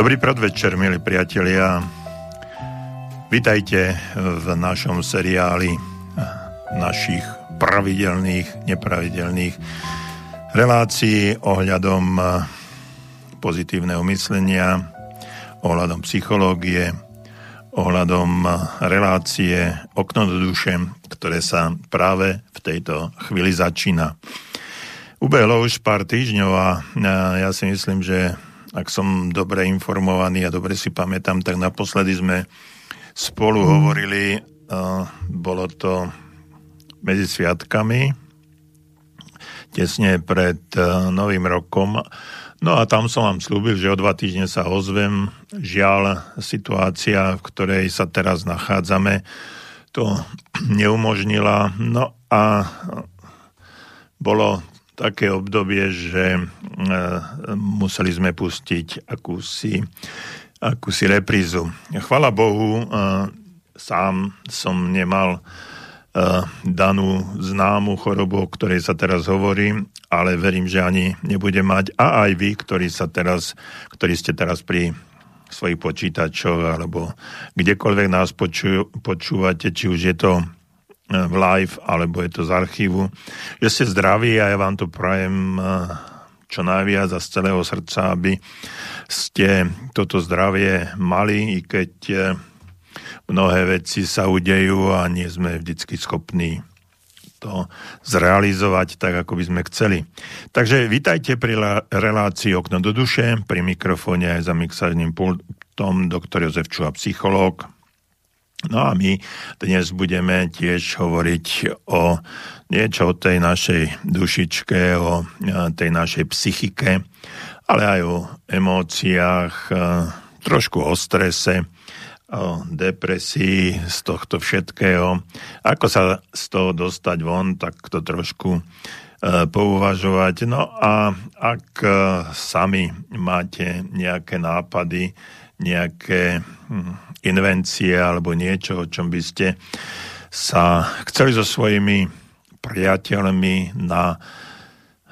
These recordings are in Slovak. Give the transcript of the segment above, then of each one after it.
Dobrý podvečer, milí priatelia. Vítajte v našom seriáli našich pravidelných, nepravidelných relácií ohľadom pozitívneho myslenia, ohľadom psychológie, ohľadom relácie Okno do duše, ktoré sa práve v tejto chvíli začína. Ubehlo už pár týždňov a ja si myslím, že ak som dobre informovaný a dobre si pamätám, tak naposledy sme spolu hovorili, bolo to medzi sviatkami, tesne pred novým rokom No a tam som vám slúbil, že o dva týždne sa ozvem. Žiaľ, situácia, v ktorej sa teraz nachádzame, to neumožnila. No a bolo také obdobie, že e, museli sme pustiť akúsi, akúsi reprízu. Chvala Bohu, e, sám som nemal Eh, danú známu chorobu, o ktorej sa teraz hovorí, ale verím, že ani nebude mať. A aj vy, ktorí, sa teraz, ktorí ste teraz pri svojich počítačoch alebo kdekoľvek nás poču, počúvate, či už je to v live alebo je to z archívu, že ste zdraví a ja vám to prajem eh, čo najviac a z celého srdca, aby ste toto zdravie mali, i keď mnohé veci sa udejú a nie sme vždycky schopní to zrealizovať tak, ako by sme chceli. Takže vítajte pri relácii Okno do duše, pri mikrofóne aj za mixárnym pultom doktor Jozef Čuha, psychológ. No a my dnes budeme tiež hovoriť o niečo o tej našej dušičke, o tej našej psychike, ale aj o emóciách, trošku o strese, o depresii, z tohto všetkého. Ako sa z toho dostať von, tak to trošku e, pouvažovať. No a ak e, sami máte nejaké nápady, nejaké hm, invencie alebo niečo, o čom by ste sa chceli so svojimi priateľmi na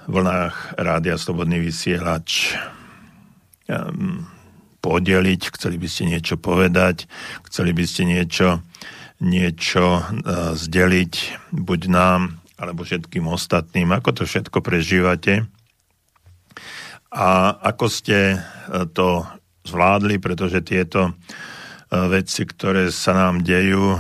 vlnách Rádia Slobodný vysielač um, podeliť, chceli by ste niečo povedať, chceli by ste niečo, niečo uh, zdeliť buď nám, alebo všetkým ostatným, ako to všetko prežívate? A ako ste e, to zvládli, pretože tieto e, veci, ktoré sa nám dejú,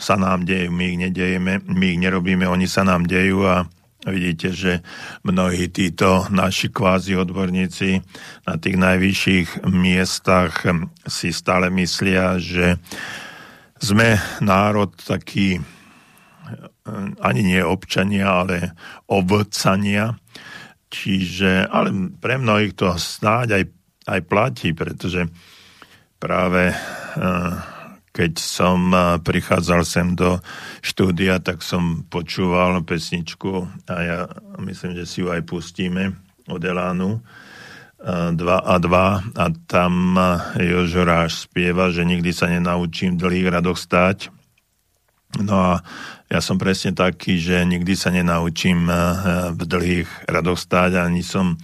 sa nám dejú, my ich nedejeme, my ich nerobíme, oni sa nám dejú a Vidíte, že mnohí títo naši kvázi odborníci na tých najvyšších miestach si stále myslia, že sme národ taký ani nie občania, ale obcania. Čiže, ale pre mnohých to snáď aj, aj platí, pretože práve keď som prichádzal sem do štúdia, tak som počúval pesničku a ja myslím, že si ju aj pustíme od Elánu 2 a 2 a tam Jožo Ráš spieva, že nikdy sa nenaučím dlhých radoch stať. No a ja som presne taký, že nikdy sa nenaučím v dlhých radoch stáť, ani som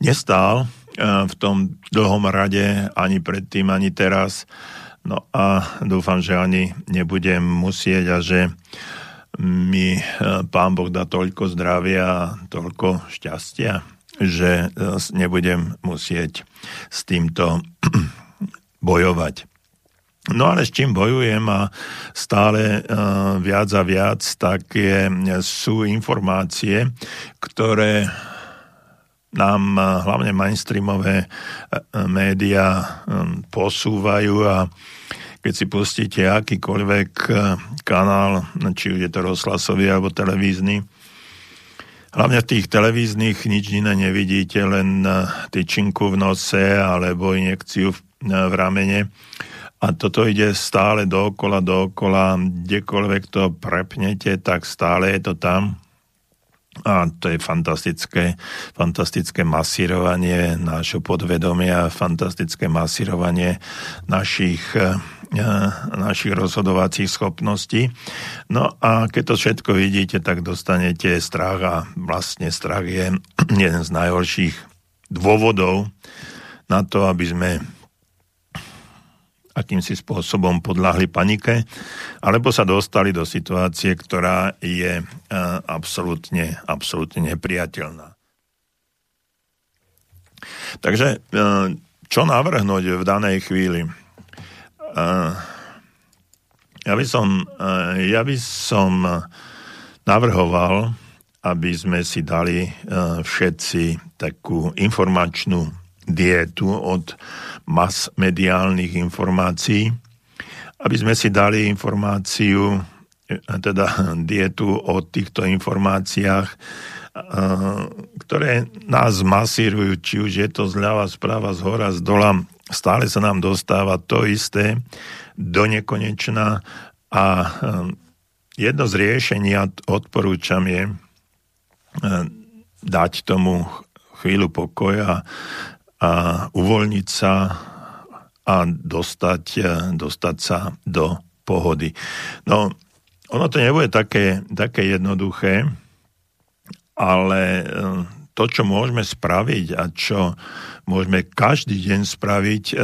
nestál v tom dlhom rade, ani predtým, ani teraz No a dúfam, že ani nebudem musieť a že mi e, pán Boh dá toľko zdravia a toľko šťastia, že e, nebudem musieť s týmto bojovať. No ale s čím bojujem a stále uh, viac a viac, tak je, sú informácie, ktoré nám hlavne mainstreamové médiá posúvajú a keď si pustíte akýkoľvek kanál, či už je to rozhlasový alebo televízny, hlavne v tých televíznych nič iné nevidíte, len tyčinku v nose alebo injekciu v ramene. A toto ide stále dookola, dookola, kdekoľvek to prepnete, tak stále je to tam a to je fantastické, fantastické masírovanie nášho podvedomia, fantastické masírovanie našich, eh, našich rozhodovacích schopností. No a keď to všetko vidíte, tak dostanete strach a vlastne strach je jeden z najhorších dôvodov na to, aby sme akýmsi spôsobom podľahli panike, alebo sa dostali do situácie, ktorá je absolútne, absolútne nepriateľná. Takže čo navrhnúť v danej chvíli? Ja by som, ja by som navrhoval, aby sme si dali všetci takú informačnú dietu od mas mediálnych informácií, aby sme si dali informáciu, teda dietu o týchto informáciách, ktoré nás masírujú, či už je to zľava, správa, z hora, z dola, stále sa nám dostáva to isté do nekonečna a jedno z riešení, odporúčam je dať tomu chvíľu pokoja a uvoľniť sa a dostať, e, dostať sa do pohody. No, ono to nebude také, také jednoduché, ale e, to, čo môžeme spraviť a čo môžeme každý deň spraviť, e,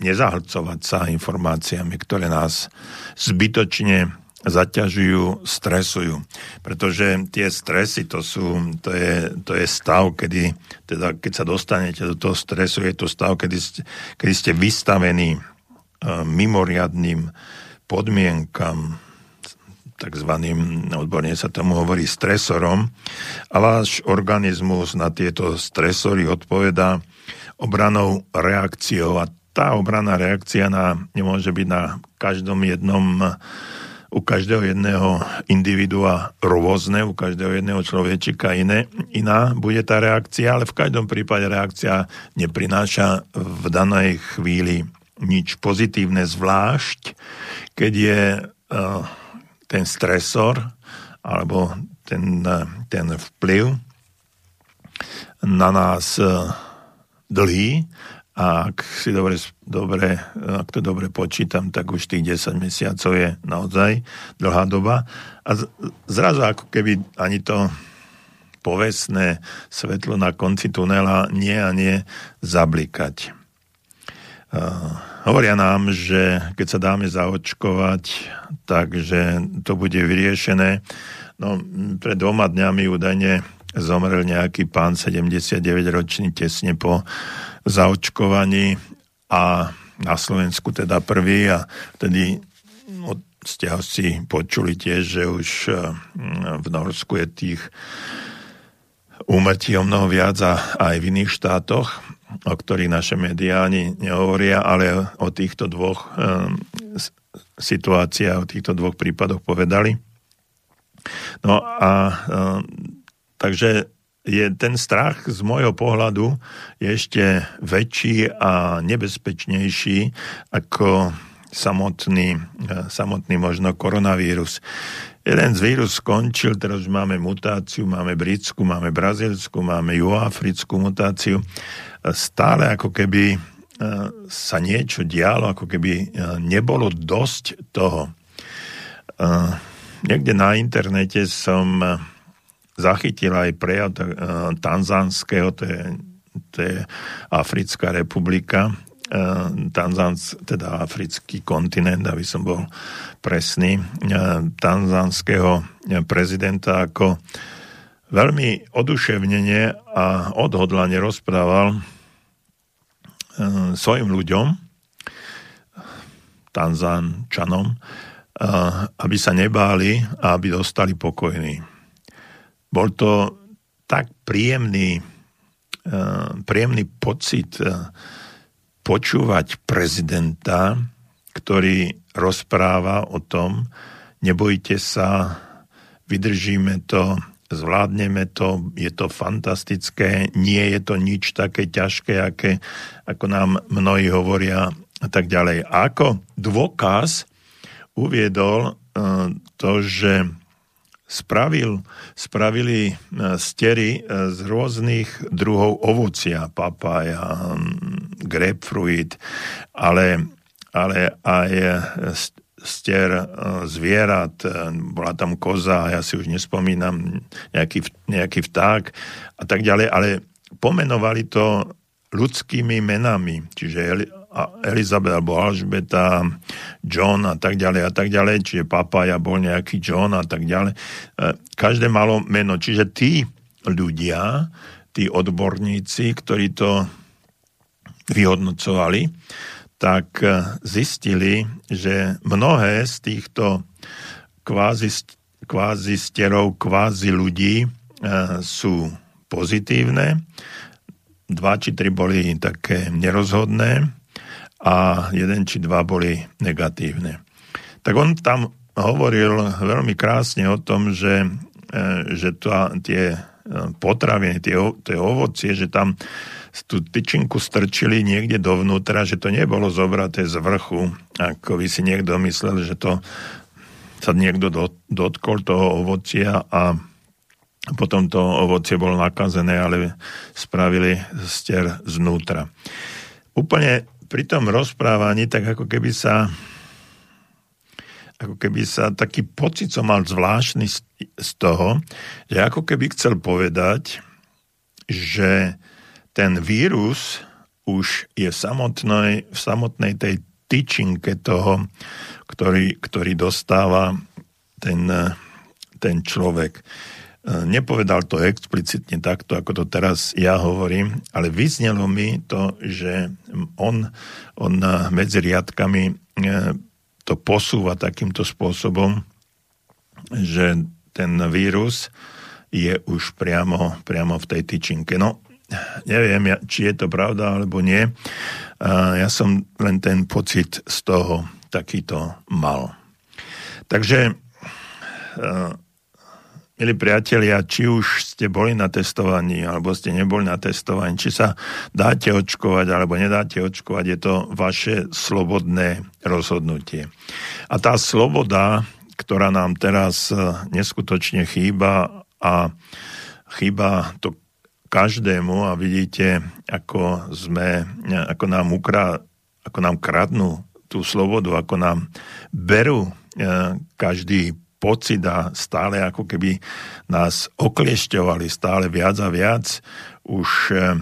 nezahlcovať sa informáciami, ktoré nás zbytočne zaťažujú, stresujú. Pretože tie stresy, to, sú, to, je, to je stav, kedy, teda keď sa dostanete do toho stresu, je to stav, kedy ste, kedy ste vystavení uh, mimoriadným podmienkam, takzvaným, odborne sa tomu hovorí stresorom, a váš organizmus na tieto stresory odpovedá obranou reakciou a tá obranná reakcia na, nemôže byť na každom jednom u každého jedného individua rôzne, u každého jedného človečika iné, iná bude tá reakcia, ale v každom prípade reakcia neprináša v danej chvíli nič pozitívne, zvlášť keď je uh, ten stresor alebo ten, uh, ten vplyv na nás uh, dlhý. A ak si dobre, dobre, ak to dobre počítam, tak už tých 10 mesiacov je naozaj dlhá doba. A zrazu ako keby ani to povestné svetlo na konci tunela nie a nie zablikať. Uh, hovoria nám, že keď sa dáme zaočkovať, takže to bude vyriešené. No, pred dvoma dňami údajne zomrel nejaký pán 79-ročný tesne po zaočkovaní a na Slovensku teda prvý a vtedy no, ste asi počuli tiež, že už eh, v Norsku je tých úmrtí o mnoho viac a aj v iných štátoch, o ktorých naše médiá ani nehovoria, ale o týchto dvoch e, situáciách, o týchto dvoch prípadoch povedali. No a e, takže je ten strach z môjho pohľadu je ešte väčší a nebezpečnejší ako samotný, e, samotný možno koronavírus. Jeden z vírus skončil, teraz už máme mutáciu, máme britskú, máme brazilskú, máme juhoafrickú mutáciu. Stále ako keby e, sa niečo dialo, ako keby e, nebolo dosť toho. Niekde na internete som zachytil aj prejav uh, tanzánskeho, to je, to je Africká republika, uh, Tanzans, teda africký kontinent, aby som bol presný, uh, tanzánskeho prezidenta ako veľmi oduševnenie a odhodlane rozprával svojim ľuďom, Tanzánčanom, aby sa nebáli a aby dostali pokojný. Bol to tak príjemný, uh, príjemný pocit uh, počúvať prezidenta, ktorý rozpráva o tom, nebojte sa, vydržíme to, zvládneme to, je to fantastické, nie je to nič také ťažké, aké, ako nám mnohí hovoria a tak ďalej. A ako dôkaz uviedol uh, to, že spravil, spravili e, stery e, z rôznych druhov ovocia, papája, grapefruit, ale, ale aj e, stier zvierat, bola tam koza, ja si už nespomínam, nejaký, nejaký vták a tak ďalej, ale pomenovali to ľudskými menami, čiže Elizabeth alebo Alžbeta, John a tak ďalej a tak ďalej, čiže Papaja bol nejaký John a tak ďalej. E, každé malo meno, čiže tí ľudia, tí odborníci, ktorí to vyhodnocovali, tak e, zistili, že mnohé z týchto kvázi, kvázi sterov, kvázi ľudí e, sú pozitívne, dva či tri boli také nerozhodné a jeden či dva boli negatívne. Tak on tam hovoril veľmi krásne o tom, že, e, že to, tie e, potraviny, tie, tie ovocie, že tam tú tyčinku strčili niekde dovnútra, že to nebolo zobraté z vrchu, ako by si niekto myslel, že to sa niekto dotkol toho ovocia a potom to ovocie bolo nakazené, ale spravili stier znútra. Úplne pri tom rozprávaní, tak ako keby sa ako keby sa taký pocit som mal zvláštny z, toho, že ako keby chcel povedať, že ten vírus už je samotnej, v samotnej tej tyčinke toho, ktorý, ktorý dostáva ten, ten človek. Nepovedal to explicitne takto, ako to teraz ja hovorím, ale vyznelo mi to, že on, on medzi riadkami e, to posúva takýmto spôsobom, že ten vírus je už priamo, priamo v tej tyčinke. No, neviem, či je to pravda alebo nie. Ja som len ten pocit z toho takýto mal. Takže e, Milí priatelia, či už ste boli na testovaní, alebo ste neboli na testovaní, či sa dáte očkovať, alebo nedáte očkovať, je to vaše slobodné rozhodnutie. A tá sloboda, ktorá nám teraz e, neskutočne chýba a chýba to každému a vidíte, ako sme, ako nám ukra, ako nám kradnú tú slobodu, ako nám berú e, každý pocit a stále ako keby nás okliešťovali stále viac a viac. Už e,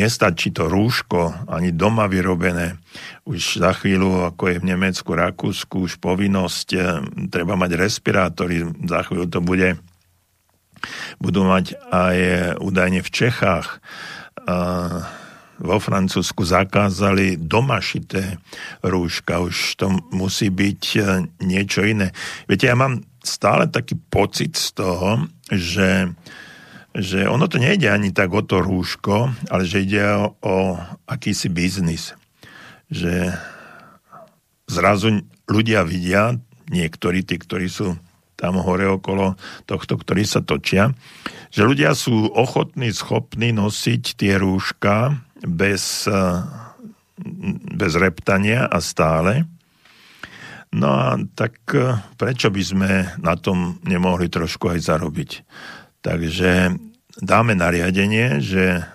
nestačí to rúško, ani doma vyrobené. Už za chvíľu, ako je v Nemecku, Rakúsku, už povinnosť, e, treba mať respirátory, za chvíľu to bude budú mať aj údajne v Čechách vo Francúzsku zakázali domašité rúška, už to musí byť niečo iné. Viete, ja mám stále taký pocit z toho, že, že ono to nejde ani tak o to rúško, ale že ide o, o akýsi biznis. Že zrazu ľudia vidia, niektorí tí, ktorí sú tam hore okolo tohto, ktorí sa točia, že ľudia sú ochotní, schopní nosiť tie rúška bez, eh, bez reptania a stále. No a tak eh, prečo by sme na tom nemohli trošku aj zarobiť? Takže dáme nariadenie, že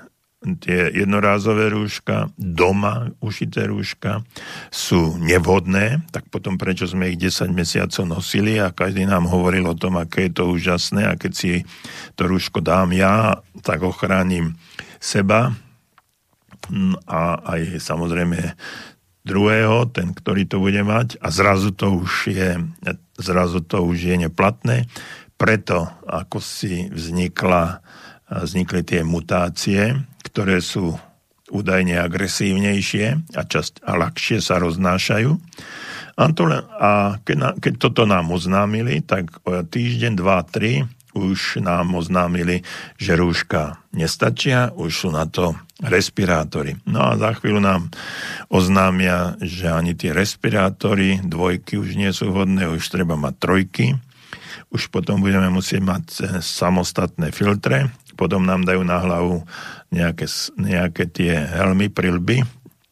tie jednorázové rúška, doma ušité rúška sú nevhodné, tak potom prečo sme ich 10 mesiacov nosili a každý nám hovoril o tom, aké je to úžasné a keď si to rúško dám ja, tak ochránim seba, a aj samozrejme druhého, ten, ktorý to bude mať a zrazu to už je, zrazu to už je neplatné. Preto, ako si vznikla, vznikli tie mutácie, ktoré sú údajne agresívnejšie a, časť, a ľahšie sa roznášajú. A, to, a keď, na, keď toto nám oznámili, tak týždeň, dva, tri už nám oznámili, že rúška nestačia, už sú na to respirátory. No a za chvíľu nám oznámia, že ani tie respirátory, dvojky už nie sú hodné, už treba mať trojky. Už potom budeme musieť mať e, samostatné filtre, potom nám dajú na hlavu nejaké, nejaké tie helmy, prilby,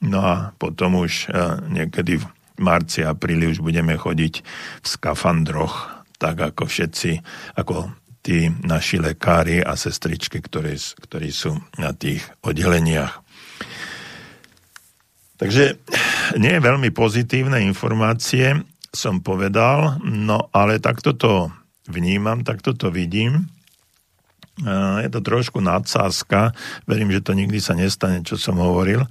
no a potom už e, niekedy v marci, apríli už budeme chodiť v skafandroch, tak ako všetci, ako tí naši lekári a sestričky, ktorí, ktorí sú na tých oddeleniach. Takže nie veľmi pozitívne informácie, som povedal, no ale takto to vnímam, takto to vidím je to trošku nadsázka, verím, že to nikdy sa nestane, čo som hovoril.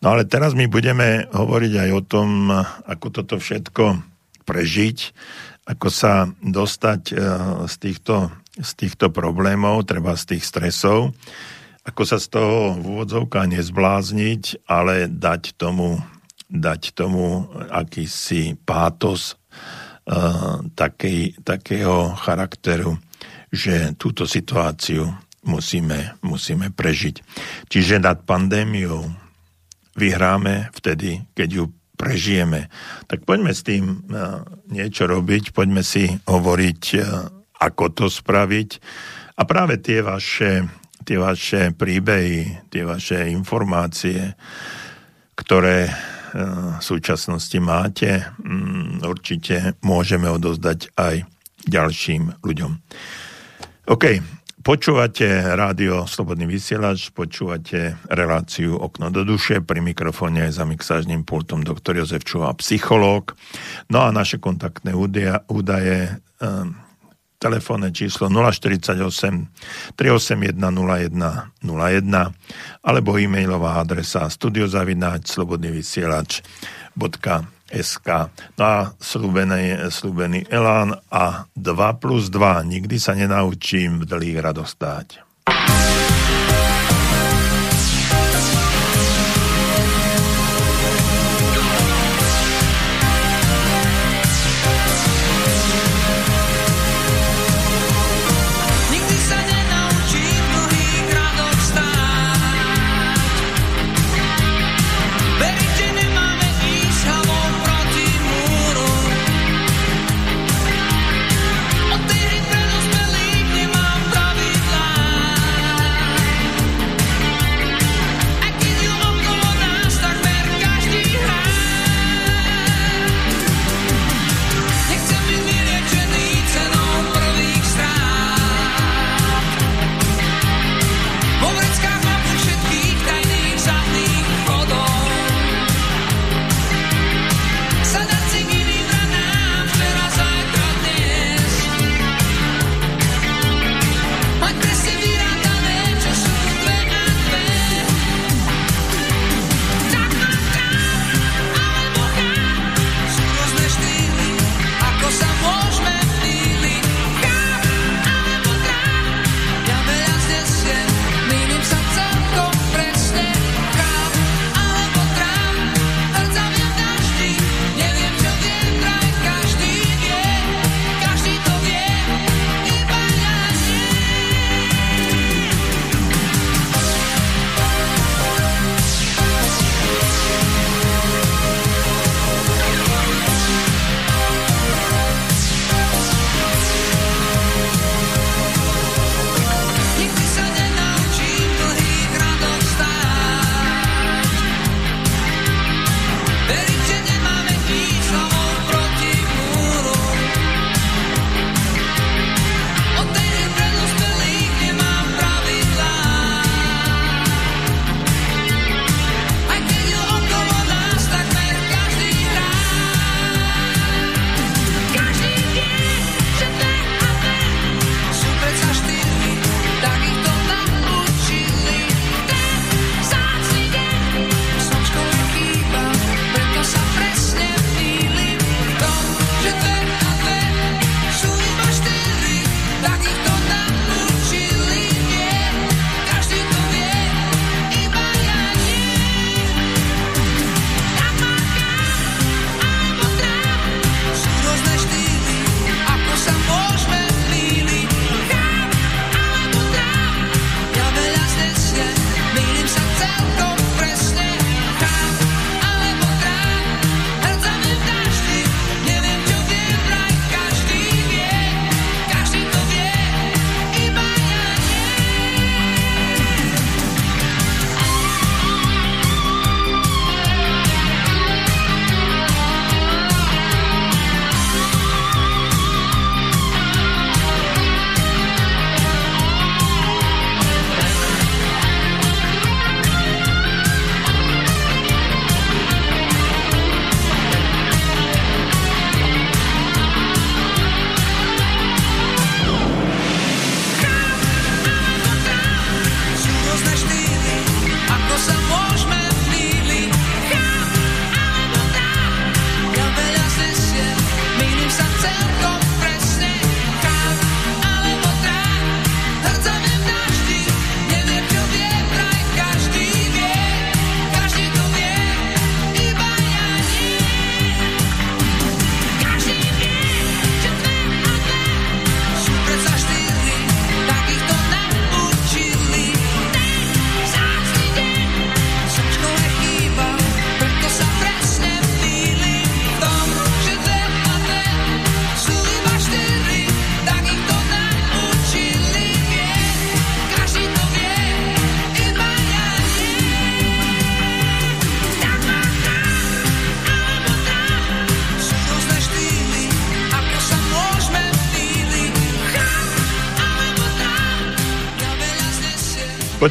No ale teraz my budeme hovoriť aj o tom, ako toto všetko prežiť, ako sa dostať e, z týchto, z týchto problémov, treba z tých stresov, ako sa z toho v úvodzovkách nezblázniť, ale dať tomu, dať tomu akýsi pátos uh, takého charakteru, že túto situáciu musíme, musíme prežiť. Čiže nad pandémiou vyhráme vtedy, keď ju prežijeme. Tak poďme s tým e, niečo robiť, poďme si hovoriť, e, ako to spraviť. A práve tie vaše, tie vaše príbehy, tie vaše informácie, ktoré e, v súčasnosti máte, mm, určite môžeme odozdať aj ďalším ľuďom. OK, počúvate rádio Slobodný vysielač, počúvate reláciu Okno do duše, pri mikrofóne za mixážnym pultom doktor Jozef Čuha, psychológ. No a naše kontaktné údaje, údaje telefónne číslo 048 381 01 01 alebo e-mailová adresa studiozavináč slobodnyvysielač.com SK. No a slúbený, slúbený Elán a 2 plus 2. Nikdy sa nenaučím v dlých radostáť.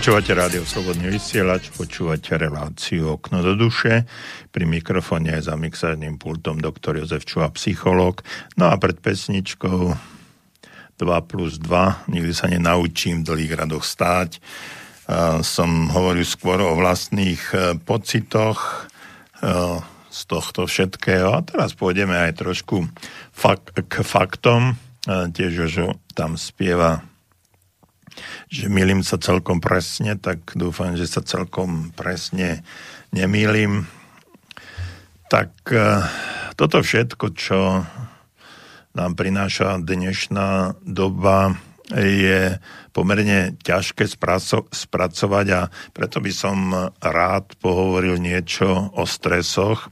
Počúvate rádio Slobodný vysielač, počúvate reláciu Okno do duše. Pri mikrofóne je za mixárnym pultom doktor Jozef Čuha, psychológ. No a pred pesničkou 2 plus 2, nikdy sa nenaučím v dlhých radoch stáť. som hovoril skôr o vlastných e, pocitoch e, z tohto všetkého. A teraz pôjdeme aj trošku fak- k faktom. E, tiež, že tam spieva že milím sa celkom presne, tak dúfam, že sa celkom presne nemýlim. Tak e, toto všetko, čo nám prináša dnešná doba, je pomerne ťažké spracovať a preto by som rád pohovoril niečo o stresoch, e,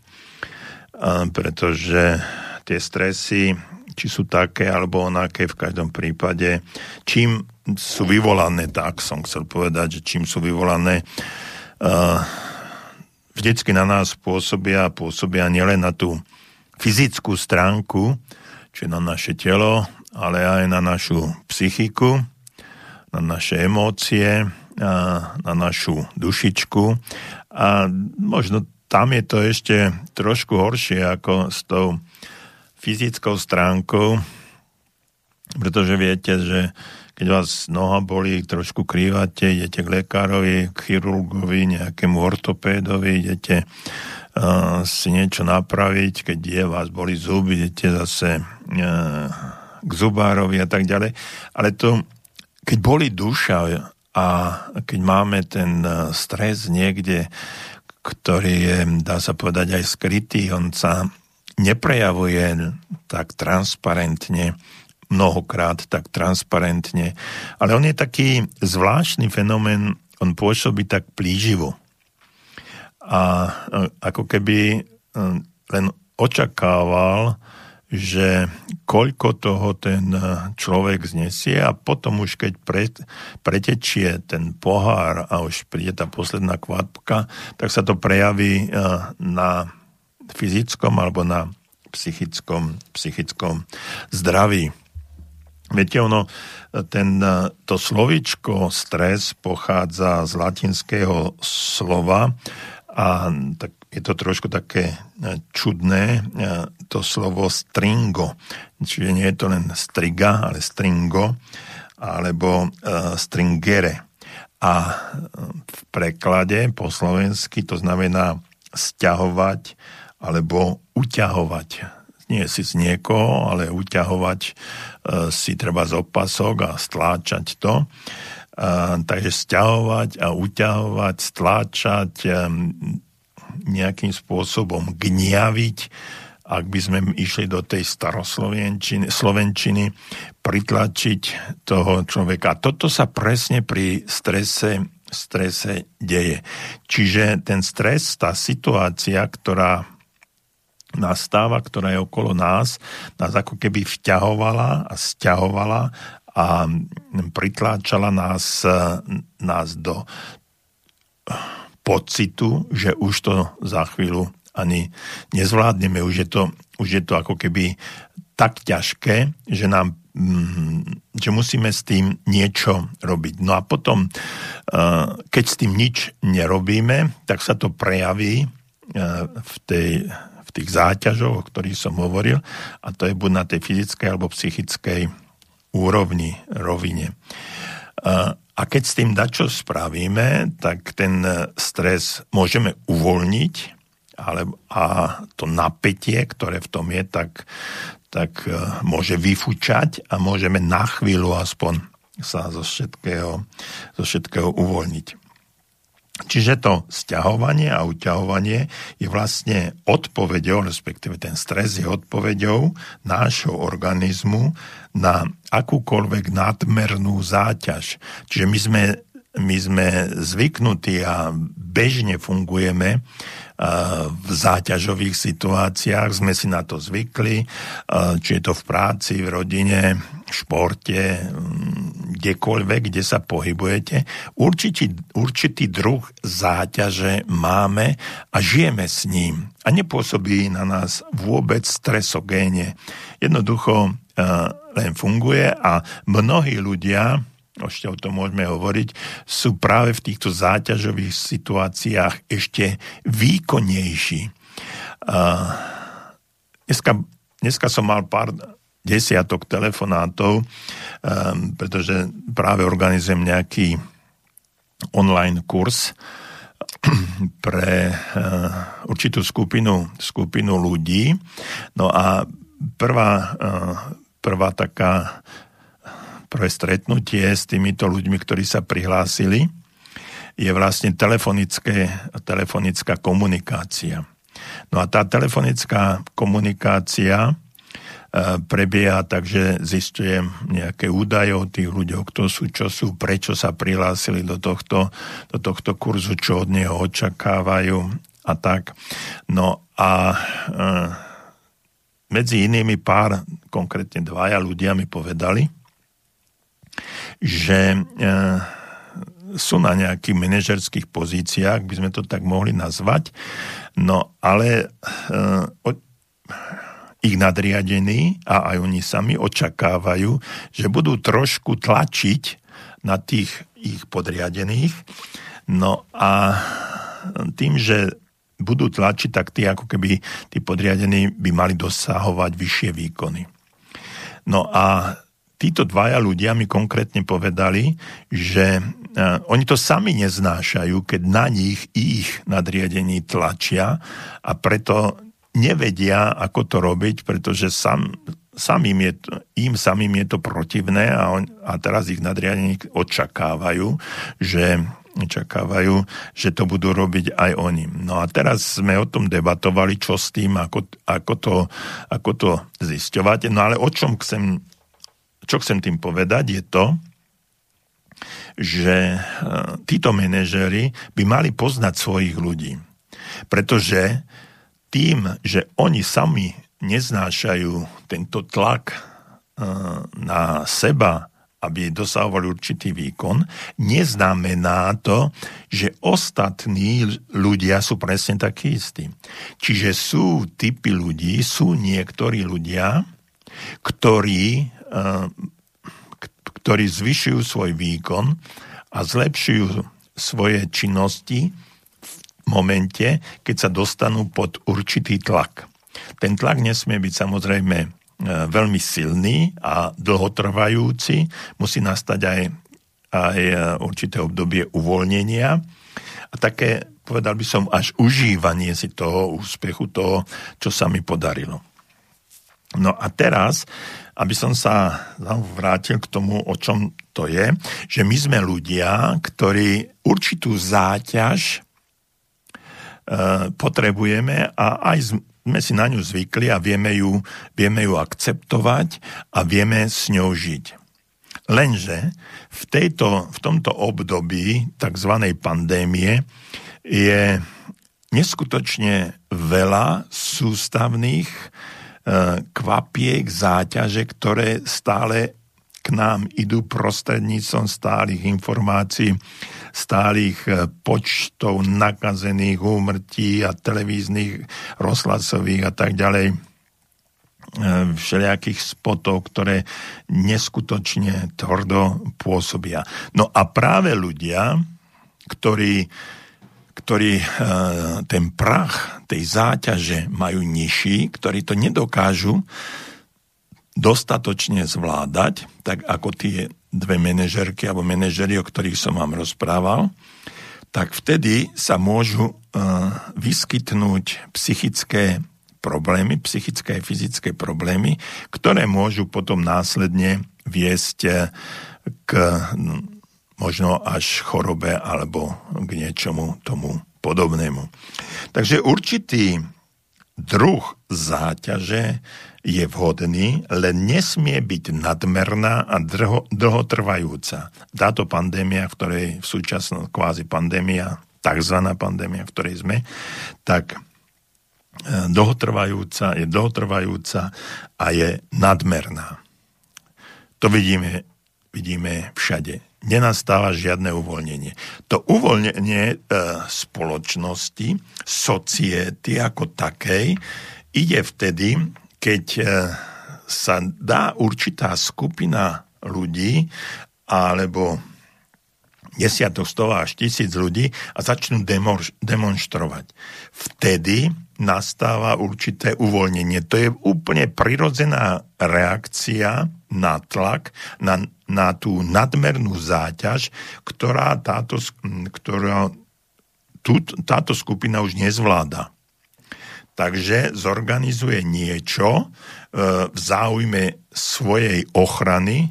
pretože tie stresy, či sú také alebo onaké, v každom prípade, čím sú vyvolané, tak som chcel povedať, že čím sú vyvolané, uh, vždycky na nás pôsobia, pôsobia nielen na tú fyzickú stránku, či na naše telo, ale aj na našu psychiku, na naše emócie, a na našu dušičku. A možno tam je to ešte trošku horšie ako s tou fyzickou stránkou, pretože viete, že keď vás noha boli, trošku krývate, idete k lekárovi, k chirurgovi, nejakému ortopédovi, idete uh, si niečo napraviť, keď je vás boli zuby, idete zase uh, k zubárovi a tak ďalej. Ale to, keď boli duša a keď máme ten stres niekde, ktorý je, dá sa povedať, aj skrytý, on sa neprejavuje tak transparentne, mnohokrát tak transparentne. Ale on je taký zvláštny fenomén, on pôsobí tak plíživo. A ako keby e, len očakával, že koľko toho ten e, človek znesie a potom už keď pre, pretečie ten pohár a už príde tá posledná kvapka, tak sa to prejaví e, na fyzickom alebo na psychickom, psychickom zdraví. Viete, ono, ten, to slovičko stres pochádza z latinského slova a tak je to trošku také e, čudné, e, to slovo stringo. Čiže nie je to len striga, ale stringo, alebo stringere. A v preklade po slovensky to znamená stiahovať alebo uťahovať nie si z niekoho, ale uťahovať e, si treba z opasok a stláčať to. E, takže stiahovať a uťahovať, stláčať, e, nejakým spôsobom gniaviť, ak by sme išli do tej staroslovenčiny, slovenčiny, pritlačiť toho človeka. Toto sa presne pri strese, strese deje. Čiže ten stres, tá situácia, ktorá nastáva, ktorá je okolo nás, nás ako keby vťahovala a stiahovala a pritláčala nás, nás do pocitu, že už to za chvíľu ani nezvládneme. Už je to, už je to ako keby tak ťažké, že nám mm, že musíme s tým niečo robiť. No a potom, keď s tým nič nerobíme, tak sa to prejaví v tej tých záťažov, o ktorých som hovoril, a to je buď na tej fyzickej alebo psychickej úrovni, rovine. A keď s tým dačo spravíme, tak ten stres môžeme uvoľniť, ale, a to napätie, ktoré v tom je, tak, tak e, môže vyfučať a môžeme na chvíľu aspoň sa zo všetkého, zo všetkého uvoľniť. Čiže to stiahovanie a uťahovanie je vlastne odpovedou, respektíve ten stres je odpovedou nášho organizmu na akúkoľvek nadmernú záťaž. Čiže my sme, my sme zvyknutí a bežne fungujeme v záťažových situáciách, sme si na to zvykli, či je to v práci, v rodine, v športe, kdekoľvek, kde sa pohybujete. Určitý, určitý druh záťaže máme a žijeme s ním. A nepôsobí na nás vôbec stresogéne. Jednoducho len funguje a mnohí ľudia ešte o tom môžeme hovoriť, sú práve v týchto záťažových situáciách ešte výkonnejší. Dneska, dneska som mal pár desiatok telefonátov, um, pretože práve organizujem nejaký online kurz pre uh, určitú skupinu, skupinu ľudí. No a prvá, uh, prvá taká prvé stretnutie s týmito ľuďmi, ktorí sa prihlásili, je vlastne telefonická komunikácia. No a tá telefonická komunikácia e, prebieha tak, že zistujem nejaké údaje o tých ľuďoch, kto sú, čo sú, prečo sa prihlásili do tohto, do tohto kurzu, čo od neho očakávajú a tak. No a e, medzi inými pár, konkrétne dvaja ľudia mi povedali, že e, sú na nejakých manažerských pozíciách, by sme to tak mohli nazvať, no ale e, ich nadriadení a aj oni sami očakávajú, že budú trošku tlačiť na tých ich podriadených. No a tým, že budú tlačiť, tak tí ako keby tí podriadení by mali dosahovať vyššie výkony. No a títo dvaja ľudia mi konkrétne povedali, že uh, oni to sami neznášajú, keď na nich ich nadriadení tlačia a preto nevedia, ako to robiť, pretože sam, samým je to, im samým je to protivné a, on, a teraz ich nadriadení očakávajú, že očakávajú, že to budú robiť aj oni. No a teraz sme o tom debatovali, čo s tým, ako, ako, to, ako to zisťovať. No ale o čom chcem čo chcem tým povedať, je to, že e, títo manažéri by mali poznať svojich ľudí. Pretože tým, že oni sami neznášajú tento tlak e, na seba, aby dosahovali určitý výkon, neznamená to, že ostatní ľudia sú presne takí istí. Čiže sú typy ľudí, sú niektorí ľudia, ktorí ktorí zvyšujú svoj výkon a zlepšujú svoje činnosti v momente, keď sa dostanú pod určitý tlak. Ten tlak nesmie byť samozrejme e, veľmi silný a dlhotrvajúci. Musí nastať aj, aj e, určité obdobie uvoľnenia a také, povedal by som, až užívanie si toho úspechu, toho, čo sa mi podarilo. No a teraz aby som sa vrátil k tomu, o čom to je, že my sme ľudia, ktorí určitú záťaž e, potrebujeme a aj sme si na ňu zvykli a vieme ju, vieme ju akceptovať a vieme s ňou žiť. Lenže v, tejto, v tomto období tzv. pandémie je neskutočne veľa sústavných kvapiek, záťaže, ktoré stále k nám idú prostredníctvom stálych informácií, stálych e, počtov nakazených úmrtí a televíznych, rozhlasových a tak ďalej e, všelijakých spotov, ktoré neskutočne tvrdo pôsobia. No a práve ľudia, ktorí ktorí e, ten prach tej záťaže majú nižší, ktorí to nedokážu dostatočne zvládať, tak ako tie dve manažerky alebo manažery, o ktorých som vám rozprával, tak vtedy sa môžu e, vyskytnúť psychické problémy, psychické a fyzické problémy, ktoré môžu potom následne viesť e, k možno až chorobe alebo k niečomu tomu podobnému. Takže určitý druh záťaže je vhodný, len nesmie byť nadmerná a dlho, dlhotrvajúca. Táto pandémia, v ktorej v súčasnosti kvázi pandémia, takzvaná pandémia, v ktorej sme, tak e, dlhotrvajúca, je dlhotrvajúca a je nadmerná. To vidíme, vidíme všade nenastáva žiadne uvoľnenie. To uvoľnenie e, spoločnosti, society ako takej, ide vtedy, keď e, sa dá určitá skupina ľudí alebo desiatok, sto až tisíc ľudí a začnú demonstrovať. Vtedy nastáva určité uvoľnenie. To je úplne prirodzená reakcia na na, na tú nadmernú záťaž, ktorá táto, ktorá, tú, táto skupina už nezvláda. Takže zorganizuje niečo e, v záujme svojej ochrany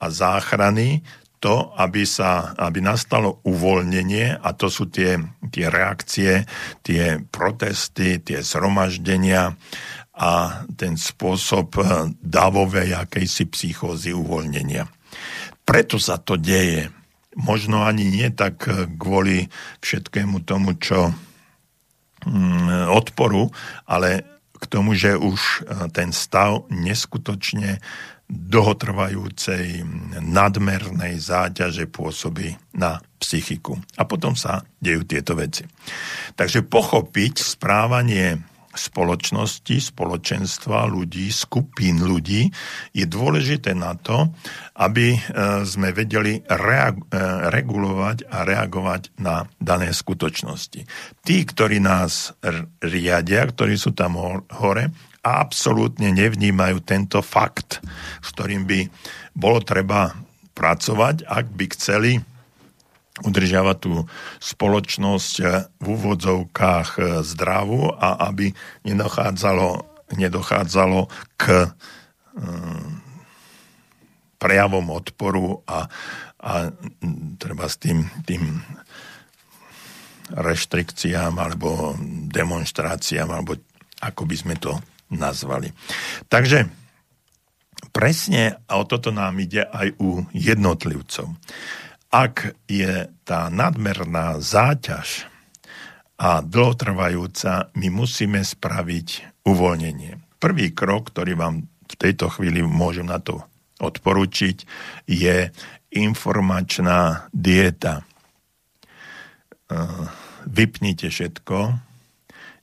a záchrany, to, aby, sa, aby nastalo uvoľnenie a to sú tie, tie reakcie, tie protesty, tie zhromaždenia a ten spôsob davovej akejsi psychózy uvoľnenia. Preto sa to deje. Možno ani nie tak kvôli všetkému tomu, čo mm, odporu, ale k tomu, že už ten stav neskutočne dlhotrvajúcej nadmernej záťaže pôsobí na psychiku. A potom sa dejú tieto veci. Takže pochopiť správanie spoločnosti, spoločenstva ľudí, skupín ľudí je dôležité na to, aby e, sme vedeli reag- e, regulovať a reagovať na dané skutočnosti. Tí, ktorí nás riadia, ktorí sú tam hore, absolútne nevnímajú tento fakt, s ktorým by bolo treba pracovať, ak by chceli udržiavať tú spoločnosť v úvodzovkách zdravú a aby nedochádzalo, nedochádzalo k um, prejavom odporu a, a treba s tým, tým reštrikciám alebo demonstráciám, alebo ako by sme to nazvali. Takže presne o toto nám ide aj u jednotlivcov. Ak je tá nadmerná záťaž a dlhotrvajúca, my musíme spraviť uvoľnenie. Prvý krok, ktorý vám v tejto chvíli môžem na to odporučiť, je informačná dieta. Vypnite všetko,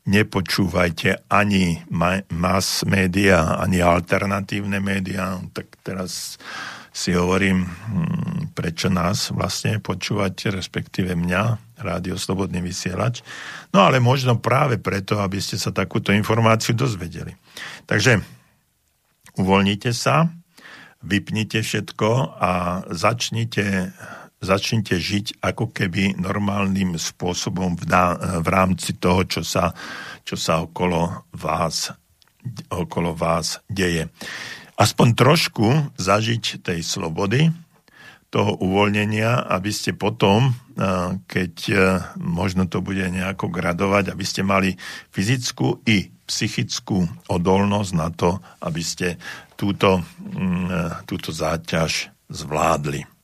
nepočúvajte ani mass média, ani alternatívne médiá. Tak teraz si hovorím, hm, prečo nás vlastne počúvate, respektíve mňa, Rádio Slobodný vysielač. No ale možno práve preto, aby ste sa takúto informáciu dozvedeli. Takže uvoľnite sa, vypnite všetko a začnite začnite žiť ako keby normálnym spôsobom v, ná, v rámci toho, čo sa, čo sa okolo vás, okolo vás deje. Aspoň trošku zažiť tej slobody, toho uvoľnenia, aby ste potom, keď možno to bude nejako gradovať, aby ste mali fyzickú i psychickú odolnosť na to, aby ste túto, mm, túto záťaž zvládli.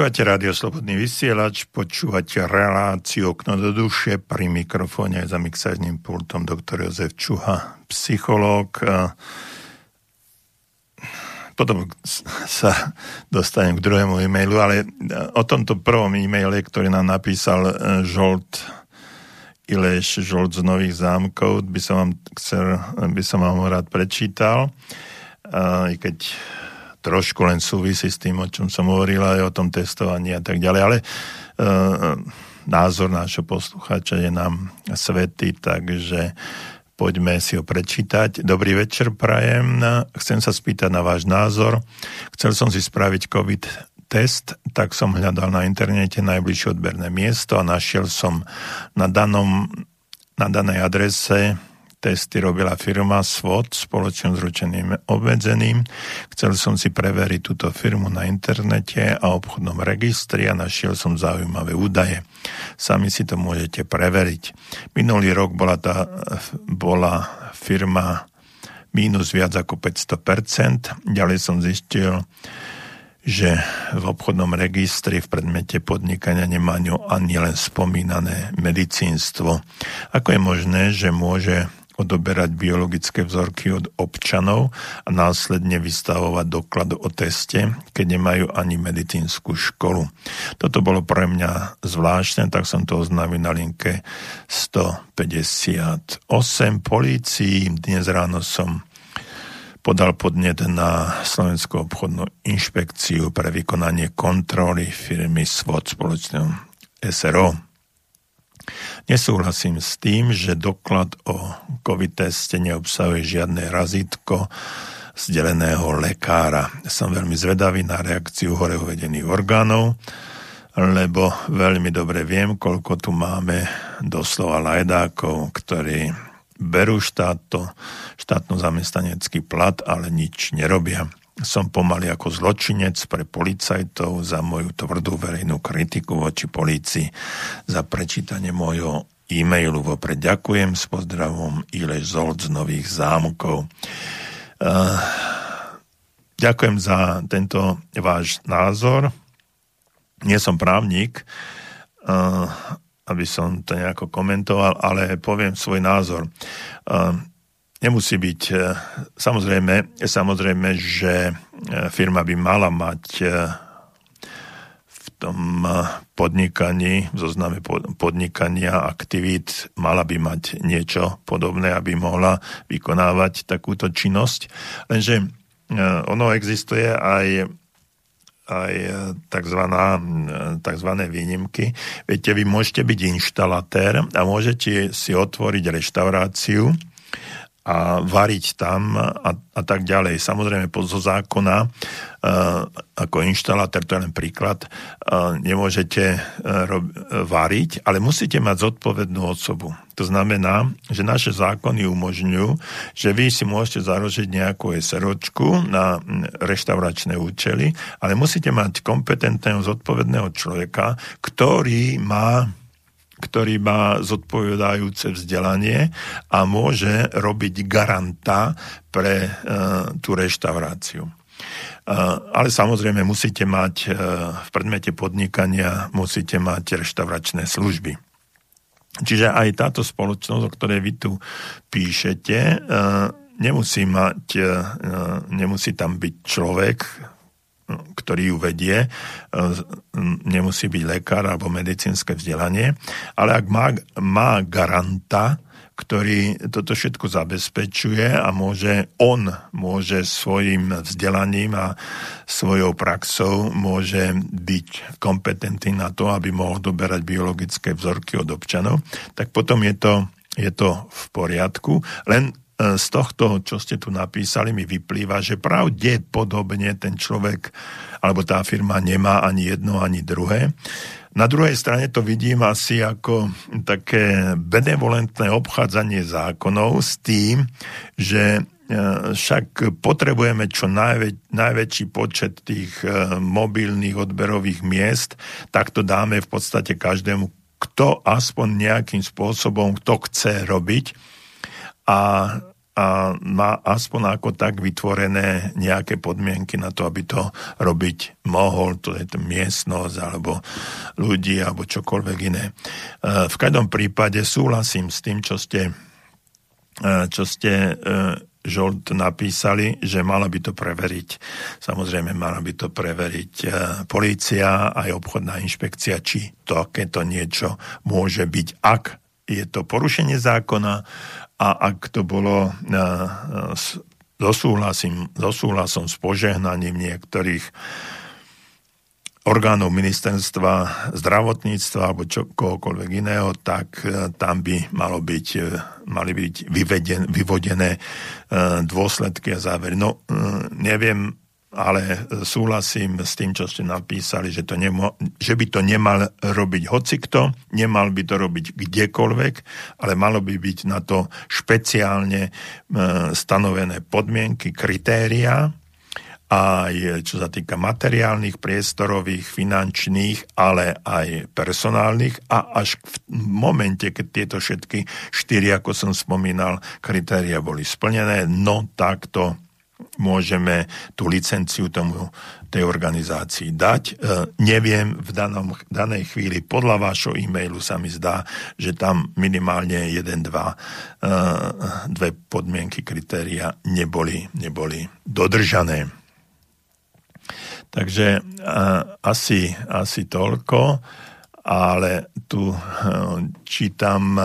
Počúvate rádio Slobodný vysielač, počúvate reláciu Okno do duše pri mikrofóne za mixážnym pultom doktor Jozef Čuha, psychológ. Potom sa dostanem k druhému e-mailu, ale o tomto prvom e-maile, ktorý nám napísal e, Žolt Ileš Žolt z Nových zámkov, by som vám chcel, by som vám rád prečítal, i keď trošku len súvisí s tým, o čom som hovoril, aj o tom testovaní a tak ďalej, ale e, názor nášho poslucháča je nám svetý, takže poďme si ho prečítať. Dobrý večer, Prajem. Chcem sa spýtať na váš názor. Chcel som si spraviť COVID test, tak som hľadal na internete najbližšie odberné miesto a našiel som na, danom, na danej adrese testy robila firma SWOT, spoločne s ručeným obmedzeným. Chcel som si preveriť túto firmu na internete a obchodnom registri a našiel som zaujímavé údaje. Sami si to môžete preveriť. Minulý rok bola tá bola firma mínus viac ako 500%. Ďalej som zistil, že v obchodnom registri v predmete podnikania nemá ani len spomínané medicínstvo. Ako je možné, že môže odoberať biologické vzorky od občanov a následne vystavovať doklad o teste, keď nemajú ani medicínsku školu. Toto bolo pre mňa zvláštne, tak som to oznámil na linke 158 polícií. Dnes ráno som podal podnet na Slovenskú obchodnú inšpekciu pre vykonanie kontroly firmy SWOT spoločného SRO. Nesúhlasím s tým, že doklad o COVID teste neobsahuje žiadne razítko zdeleného lekára. Som veľmi zvedavý na reakciu hore uvedených orgánov, lebo veľmi dobre viem, koľko tu máme doslova lajdákov, ktorí berú štáto, štátno zamestnanecký plat, ale nič nerobia. Som pomaly ako zločinec pre policajtov za moju tvrdú verejnú kritiku voči polícii, za prečítanie môjho e-mailu. Vopred ďakujem s pozdravom Ileš Zolt z Nových zámkov. Uh, ďakujem za tento váš názor. Nie som právnik, uh, aby som to nejako komentoval, ale poviem svoj názor. Uh, Nemusí byť, e, samozrejme, samozrejme, že e, firma by mala mať e, v tom podnikaní, v zozname podnikania aktivít, mala by mať niečo podobné, aby mohla vykonávať takúto činnosť. Lenže ono existuje aj aj tzv. výnimky. Viete, vy môžete byť inštalatér a môžete si otvoriť reštauráciu, a variť tam a, a tak ďalej. Samozrejme, zo zákona uh, ako inštalátor, to je len príklad, uh, nemôžete rob, variť, ale musíte mať zodpovednú osobu. To znamená, že naše zákony umožňujú, že vy si môžete zarožiť nejakú SROčku na reštauračné účely, ale musíte mať kompetentného, zodpovedného človeka, ktorý má ktorý má zodpovedajúce vzdelanie a môže robiť garanta pre uh, tú reštauráciu. Uh, ale samozrejme musíte mať uh, v predmete podnikania musíte mať reštauračné služby. Čiže aj táto spoločnosť, o ktorej vy tu píšete, nemusí, mať, nemusí tam byť človek, ktorý ju vedie, e, nemusí byť lekár alebo medicínske vzdelanie, ale ak má, má garanta, ktorý toto všetko zabezpečuje a môže, on môže svojim vzdelaním a svojou praxou môže byť kompetentný na to, aby mohol doberať biologické vzorky od občanov, tak potom je to, je to v poriadku. Len z tohto, čo ste tu napísali, mi vyplýva, že pravdepodobne ten človek alebo tá firma nemá ani jedno, ani druhé. Na druhej strane to vidím asi ako také benevolentné obchádzanie zákonov s tým, že e, však potrebujeme čo najväč- najväčší počet tých e, mobilných odberových miest, tak to dáme v podstate každému, kto aspoň nejakým spôsobom, kto chce robiť. A a má aspoň ako tak vytvorené nejaké podmienky na to, aby to robiť mohol, to je to miestnosť alebo ľudí alebo čokoľvek iné. E, v každom prípade súhlasím s tým, čo ste, e, čo ste Žolt napísali, že mala by to preveriť. Samozrejme, mala by to preveriť polícia aj obchodná inšpekcia, či to, akéto niečo môže byť, ak je to porušenie zákona a ak to bolo so súhlasom s požehnaním niektorých orgánov ministerstva zdravotníctva alebo čokoľvek iného, tak e, tam by malo byť, e, mali byť vyveden, vyvodené e, dôsledky a závery. No, neviem, ale súhlasím s tým, čo ste napísali, že, to nemo, že by to nemal robiť hocikto, nemal by to robiť kdekoľvek, ale malo by byť na to špeciálne e, stanovené podmienky, kritéria, aj čo sa týka materiálnych, priestorových, finančných, ale aj personálnych. A až v momente, keď tieto všetky štyri, ako som spomínal, kritéria boli splnené, no tak to môžeme tú licenciu tomu tej organizácii dať. E, neviem, v danom, danej chvíli podľa vášho e-mailu sa mi zdá, že tam minimálne jeden, dva, e, dve podmienky, kritéria neboli, neboli dodržané. Takže e, asi, asi toľko, ale tu čítam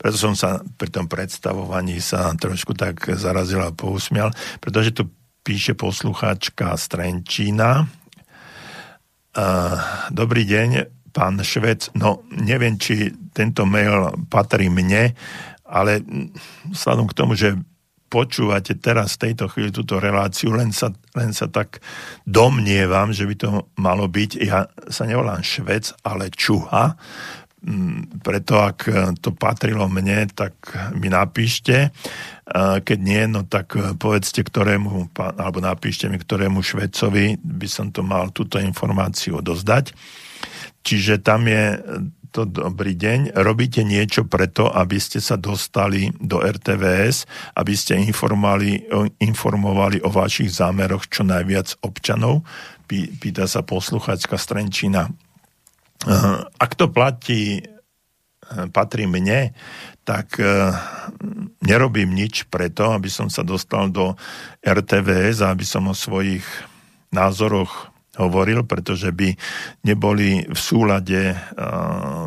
preto som sa pri tom predstavovaní sa trošku tak zarazil a pousmial, pretože tu píše poslucháčka z Trenčína. Dobrý deň, pán Švec. No, neviem, či tento mail patrí mne, ale vzhľadom k tomu, že počúvate teraz v tejto chvíli túto reláciu, len sa, len sa tak domnievam, že by to malo byť. Ja sa nevolám Švec, ale Čuha, preto ak e, to patrilo mne, tak mi napíšte. E, keď nie, no tak e, povedzte ktorému, alebo napíšte mi ktorému Švecovi by som to mal túto informáciu dozdať. Čiže tam je to dobrý deň. Robíte niečo preto, aby ste sa dostali do RTVS, aby ste informovali, informovali o vašich zámeroch čo najviac občanov? Pýta sa posluchačka Strenčina ak to platí, eh, patrí mne, tak eh, nerobím nič preto, aby som sa dostal do RTVS a aby som o svojich názoroch hovoril, pretože by neboli v súlade eh,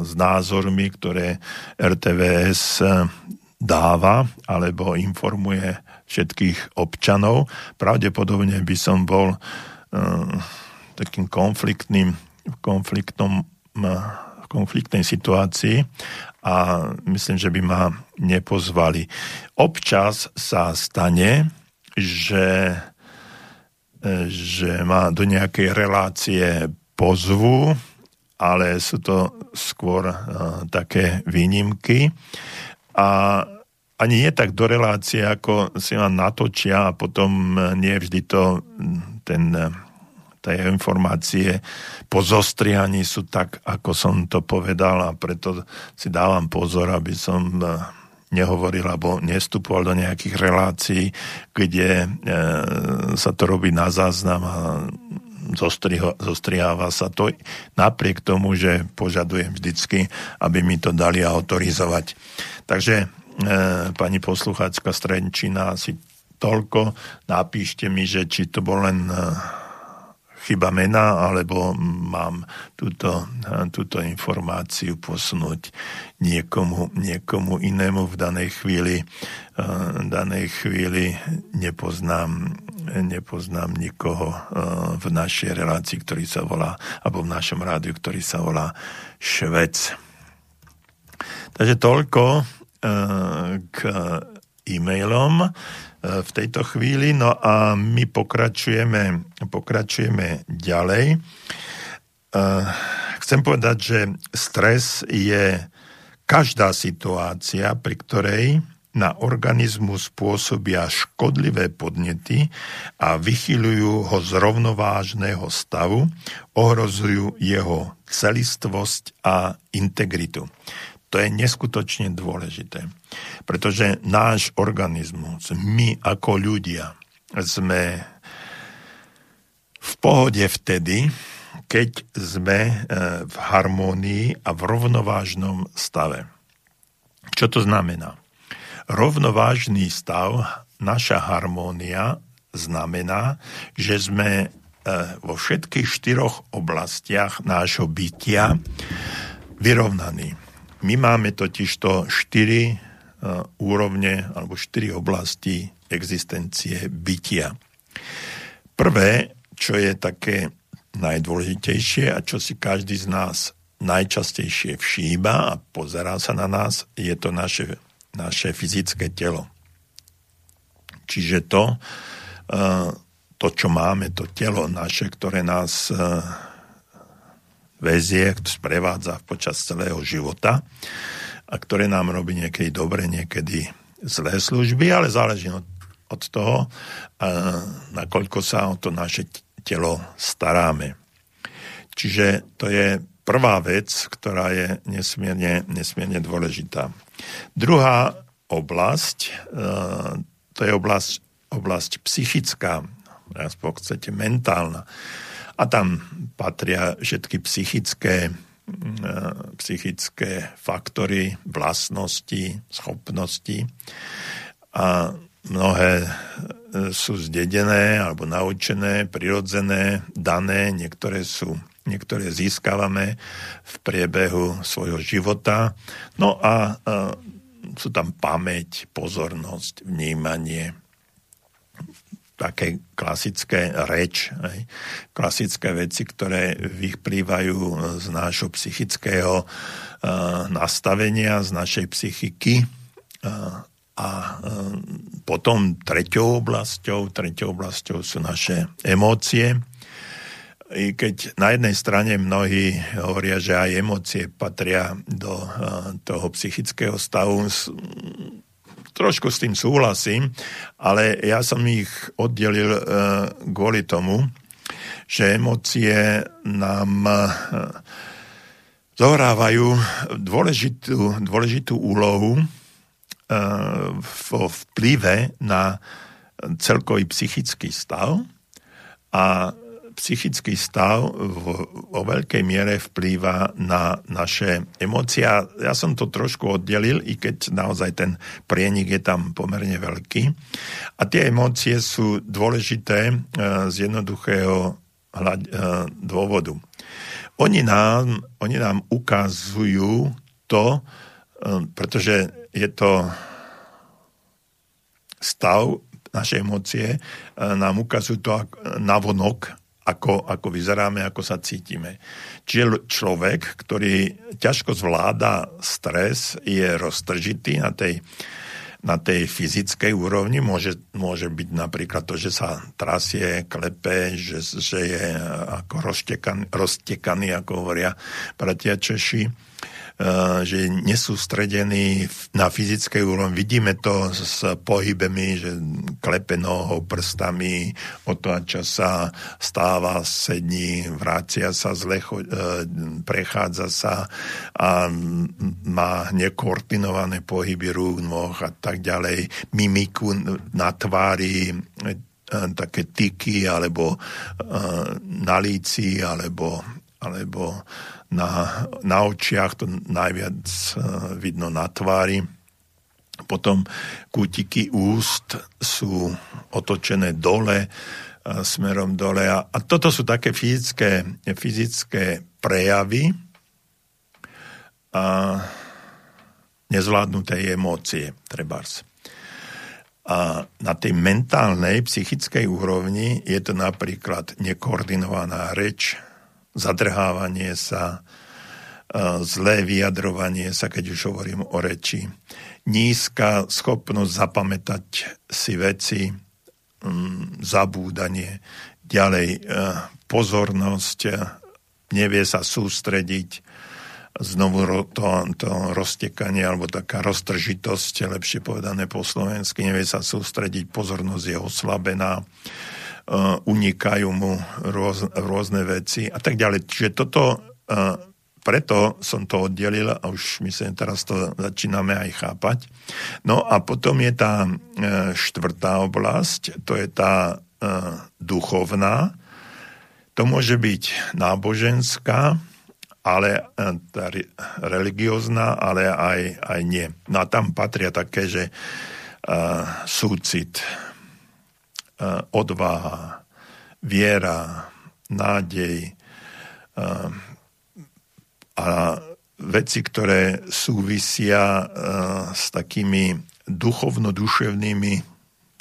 s názormi, ktoré RTVS dáva alebo informuje všetkých občanov. Pravdepodobne by som bol takým konfliktným konfliktom v konfliktnej situácii a myslím, že by ma nepozvali. Občas sa stane, že, že ma do nejakej relácie pozvu, ale sú to skôr uh, také výnimky. A ani nie tak do relácie, ako si ma natočia a potom nie vždy to ten tie informácie po zostrihaní sú tak, ako som to povedal a preto si dávam pozor, aby som e, nehovoril alebo nestupoval do nejakých relácií, kde e, sa to robí na záznam a zostriháva sa to napriek tomu, že požadujem vždycky, aby mi to dali autorizovať. Takže e, pani poslucháčka Strenčina asi toľko. Napíšte mi, že či to bol len chyba mena, alebo mám túto, túto informáciu posunúť niekomu, niekomu inému v danej chvíli. V danej chvíli nepoznám, nepoznám nikoho v našej relácii, ktorý sa volá, alebo v našom rádiu, ktorý sa volá Švec. Takže toľko k e-mailom v tejto chvíli. No a my pokračujeme, pokračujeme ďalej. Chcem povedať, že stres je každá situácia, pri ktorej na organizmu spôsobia škodlivé podnety a vychyľujú ho z rovnovážneho stavu, ohrozujú jeho celistvosť a integritu. To je neskutočne dôležité, pretože náš organizmus, my ako ľudia, sme v pohode vtedy, keď sme e, v harmónii a v rovnovážnom stave. Čo to znamená? Rovnovážny stav, naša harmónia znamená, že sme e, vo všetkých štyroch oblastiach nášho bytia vyrovnaní. My máme totižto štyri uh, úrovne alebo štyri oblasti existencie bytia. Prvé, čo je také najdôležitejšie a čo si každý z nás najčastejšie všíma a pozerá sa na nás, je to naše, naše fyzické telo. Čiže to, uh, to, čo máme, to telo naše, ktoré nás uh, väzie, sprevádza počas celého života a ktoré nám robí niekedy dobre, niekedy zlé služby, ale záleží od, toho, nakoľko sa o to naše telo staráme. Čiže to je prvá vec, ktorá je nesmierne, nesmierne dôležitá. Druhá oblasť, e, to je oblasť, oblasť psychická, aspoň chcete mentálna. A tam patria všetky psychické, mm, psychické faktory, vlastnosti, schopnosti. A mnohé e, sú zdedené alebo naučené, prirodzené, dané, niektoré sú niektoré získavame v priebehu svojho života. No a, a e, sú tam pamäť, pozornosť, vnímanie, také klasické reč, aj, klasické veci, ktoré vyplývajú z nášho psychického uh, nastavenia, z našej psychiky. Uh, a uh, potom treťou oblasťou, treťou oblasťou sú naše emócie. I keď na jednej strane mnohí hovoria, že aj emócie patria do uh, toho psychického stavu, trošku s tým súhlasím, ale ja som ich oddelil uh, kvôli tomu, že emócie nám uh, zohrávajú dôležitú, dôležitú úlohu uh, vo vplyve na celkový psychický stav a psychický stav vo veľkej miere vplýva na naše emócie. Ja som to trošku oddelil, i keď naozaj ten prienik je tam pomerne veľký. A tie emócie sú dôležité e, z jednoduchého e, dôvodu. Oni nám, oni nám ukazujú to, e, pretože je to stav, naše emócie nám ukazujú to navonok, ako, ako vyzeráme, ako sa cítime. Čiže človek, ktorý ťažko zvláda stres, je roztržitý na tej, na tej fyzickej úrovni. Môže, môže byť napríklad to, že sa trasie, klepe, že, že je ako roztekaný, roztekaný, ako hovoria bratia Češi že je nesústredený na fyzickej úrovni. Vidíme to s pohybemi, že klepe nohou, prstami, otáča sa, stáva, sední, vrácia sa, zlecho, eh, prechádza sa a má nekoordinované pohyby rúk, noh a tak ďalej, mimiku na tvári, eh, také tyky, alebo na líci, alebo, alebo na, na očiach, to najviac eh, vidno na tvári. Potom kútiky úst sú otočené dole, eh, smerom dole. A, a toto sú také fyzické, fyzické prejavy a nezvládnutej emócie, trebárs. A na tej mentálnej, psychickej úrovni je to napríklad nekoordinovaná reč, zadrhávanie sa, zlé vyjadrovanie sa, keď už hovorím o reči, nízka schopnosť zapamätať si veci, mm, zabúdanie, ďalej e, pozornosť, e, nevie sa sústrediť, znovu to, to roztekanie alebo taká roztržitosť, lepšie povedané po slovensky, nevie sa sústrediť, pozornosť je oslabená, uh, unikajú mu rôz, rôzne veci a tak ďalej. Čiže toto uh, preto som to oddelil a už myslím, teraz to začíname aj chápať. No a potom je tá e, štvrtá oblasť, to je tá duchovná. To môže byť náboženská, ale tá religiózna, ale aj, aj nie. No a tam patria také, že súcit, odvaha, viera, nádej, a veci, ktoré súvisia s takými duchovno-duševnými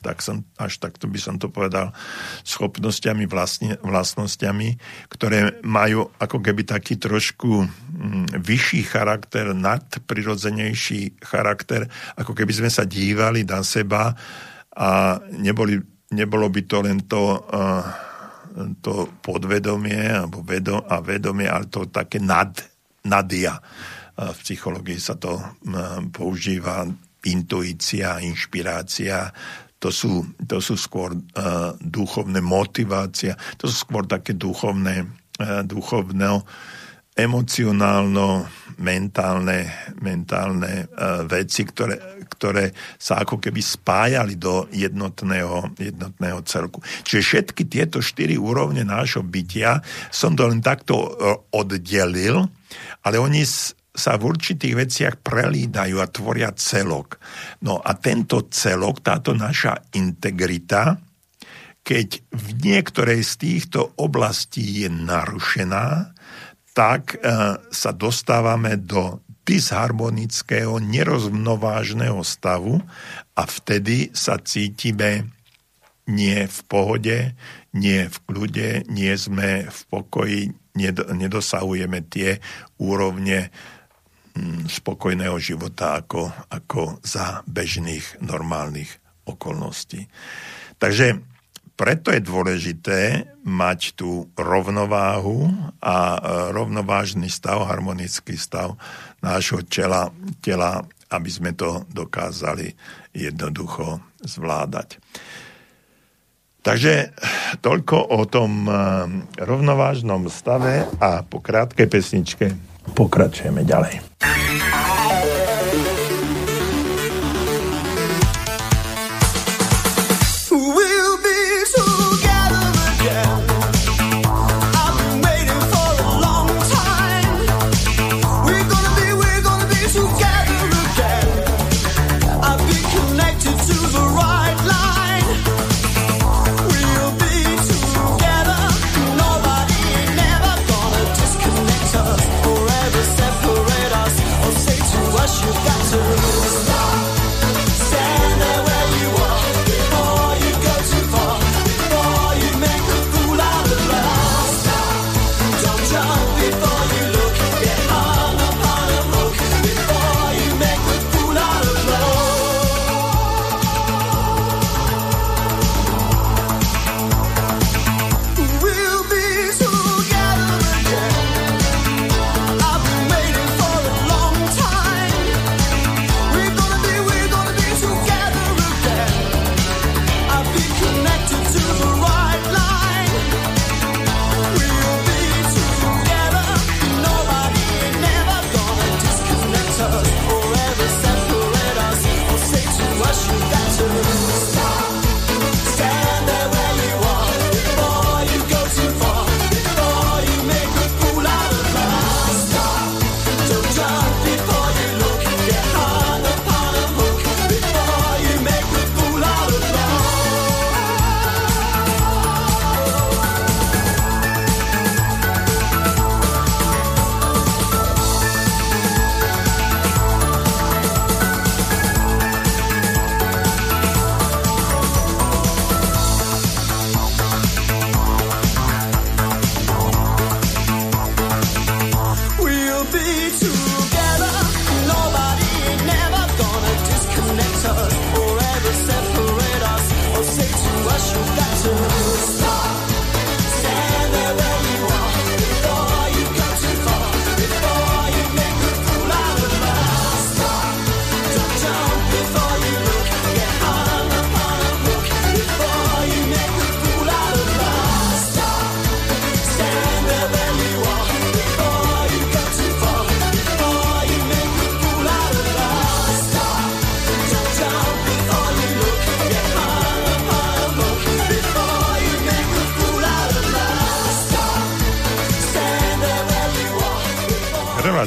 tak som, až takto by som to povedal, schopnosťami, vlastne, vlastnosťami, ktoré majú ako keby taký trošku mm, vyšší charakter, nadprirodzenejší charakter, ako keby sme sa dívali na seba a neboli, nebolo by to len to uh, to podvedomie alebo vedo, a vedomie, ale to také nad, nadia. V psychológii sa to používa intuícia, inšpirácia, to sú, to sú skôr uh, duchovné motivácia, to sú skôr také duchovné, uh, duchovné emocionálno mentálne, mentálne uh, veci, ktoré, ktoré sa ako keby spájali do jednotného, jednotného celku. Čiže všetky tieto štyri úrovne nášho bytia som to len takto uh, oddelil, ale oni sa v určitých veciach prelídajú a tvoria celok. No a tento celok, táto naša integrita, keď v niektorej z týchto oblastí je narušená, tak e, sa dostávame do disharmonického, nerozmnovážneho stavu a vtedy sa cítime nie v pohode, nie v kľude, nie sme v pokoji, nedosahujeme tie úrovne mm, spokojného života ako, ako za bežných normálnych okolností. Takže preto je dôležité mať tú rovnováhu a e, rovnovážny stav, harmonický stav nášho tela, tela aby sme to dokázali jednoducho zvládať. Takže toľko o tom e, rovnovážnom stave a po krátkej pesničke pokračujeme ďalej.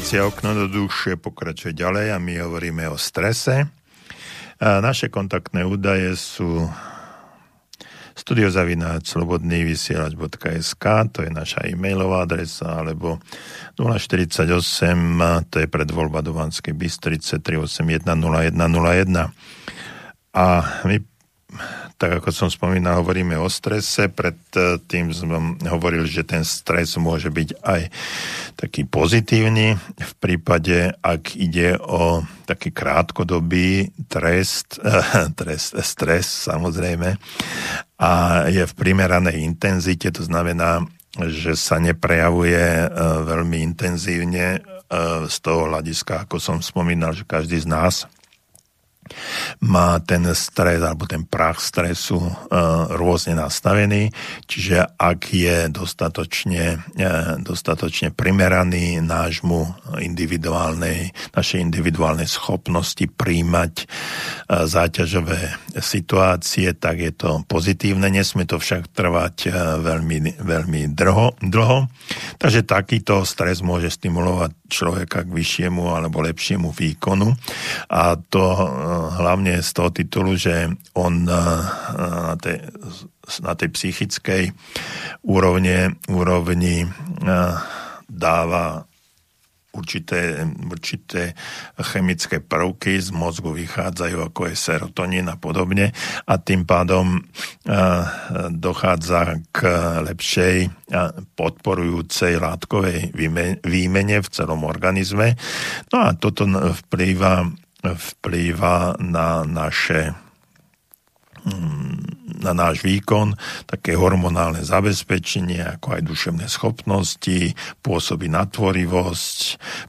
Relácia Okno do duše pokračuje ďalej a my hovoríme o strese. Naše kontaktné údaje sú studiozavináč.slobodnývysielač.sk to je naša e-mailová adresa, alebo 048, to je predvoľba do Vanskej Bystrice 381 0101. A my tak ako som spomínal, hovoríme o strese. Pred e, som hovoril, že ten stres môže byť aj taký pozitívny v prípade, ak ide o taký krátkodobý trest, trest, stres samozrejme a je v primeranej intenzite, to znamená, že sa neprejavuje e, veľmi intenzívne e, z toho hľadiska, ako som spomínal, že každý z nás má ten stres alebo ten prach stresu e, rôzne nastavený, čiže ak je dostatočne, e, dostatočne primeraný nášmu individuálnej, našej individuálnej schopnosti príjmať e, záťažové situácie, tak je to pozitívne. Nesmie to však trvať veľmi, veľmi dlho, dlho. Takže takýto stres môže stimulovať človeka k vyššiemu alebo lepšiemu výkonu a to hlavne z toho titulu, že on eh, na tej, na tej psychickej úrovni, úrovni eh, dáva určité, určité chemické prvky z mozgu vychádzajú, ako je serotonín a podobne a tým pádom uh, dochádza k lepšej podporujúcej látkovej výmene v celom organizme. No a toto vplýva vplýva na naše mm, na náš výkon, také hormonálne zabezpečenie, ako aj duševné schopnosti, pôsobí na tvorivosť,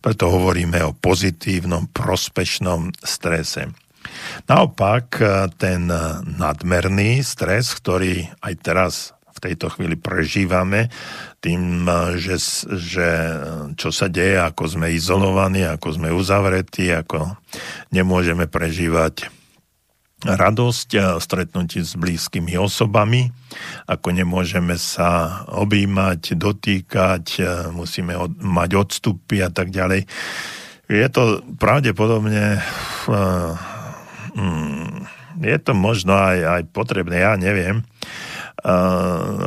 preto hovoríme o pozitívnom, prospešnom strese. Naopak, ten nadmerný stres, ktorý aj teraz v tejto chvíli prežívame, tým, že, že čo sa deje, ako sme izolovaní, ako sme uzavretí, ako nemôžeme prežívať radosť a stretnutí s blízkymi osobami, ako nemôžeme sa objímať, dotýkať, musíme od, mať odstupy a tak ďalej. Je to pravdepodobne uh, um, je to možno aj, aj potrebné, ja neviem,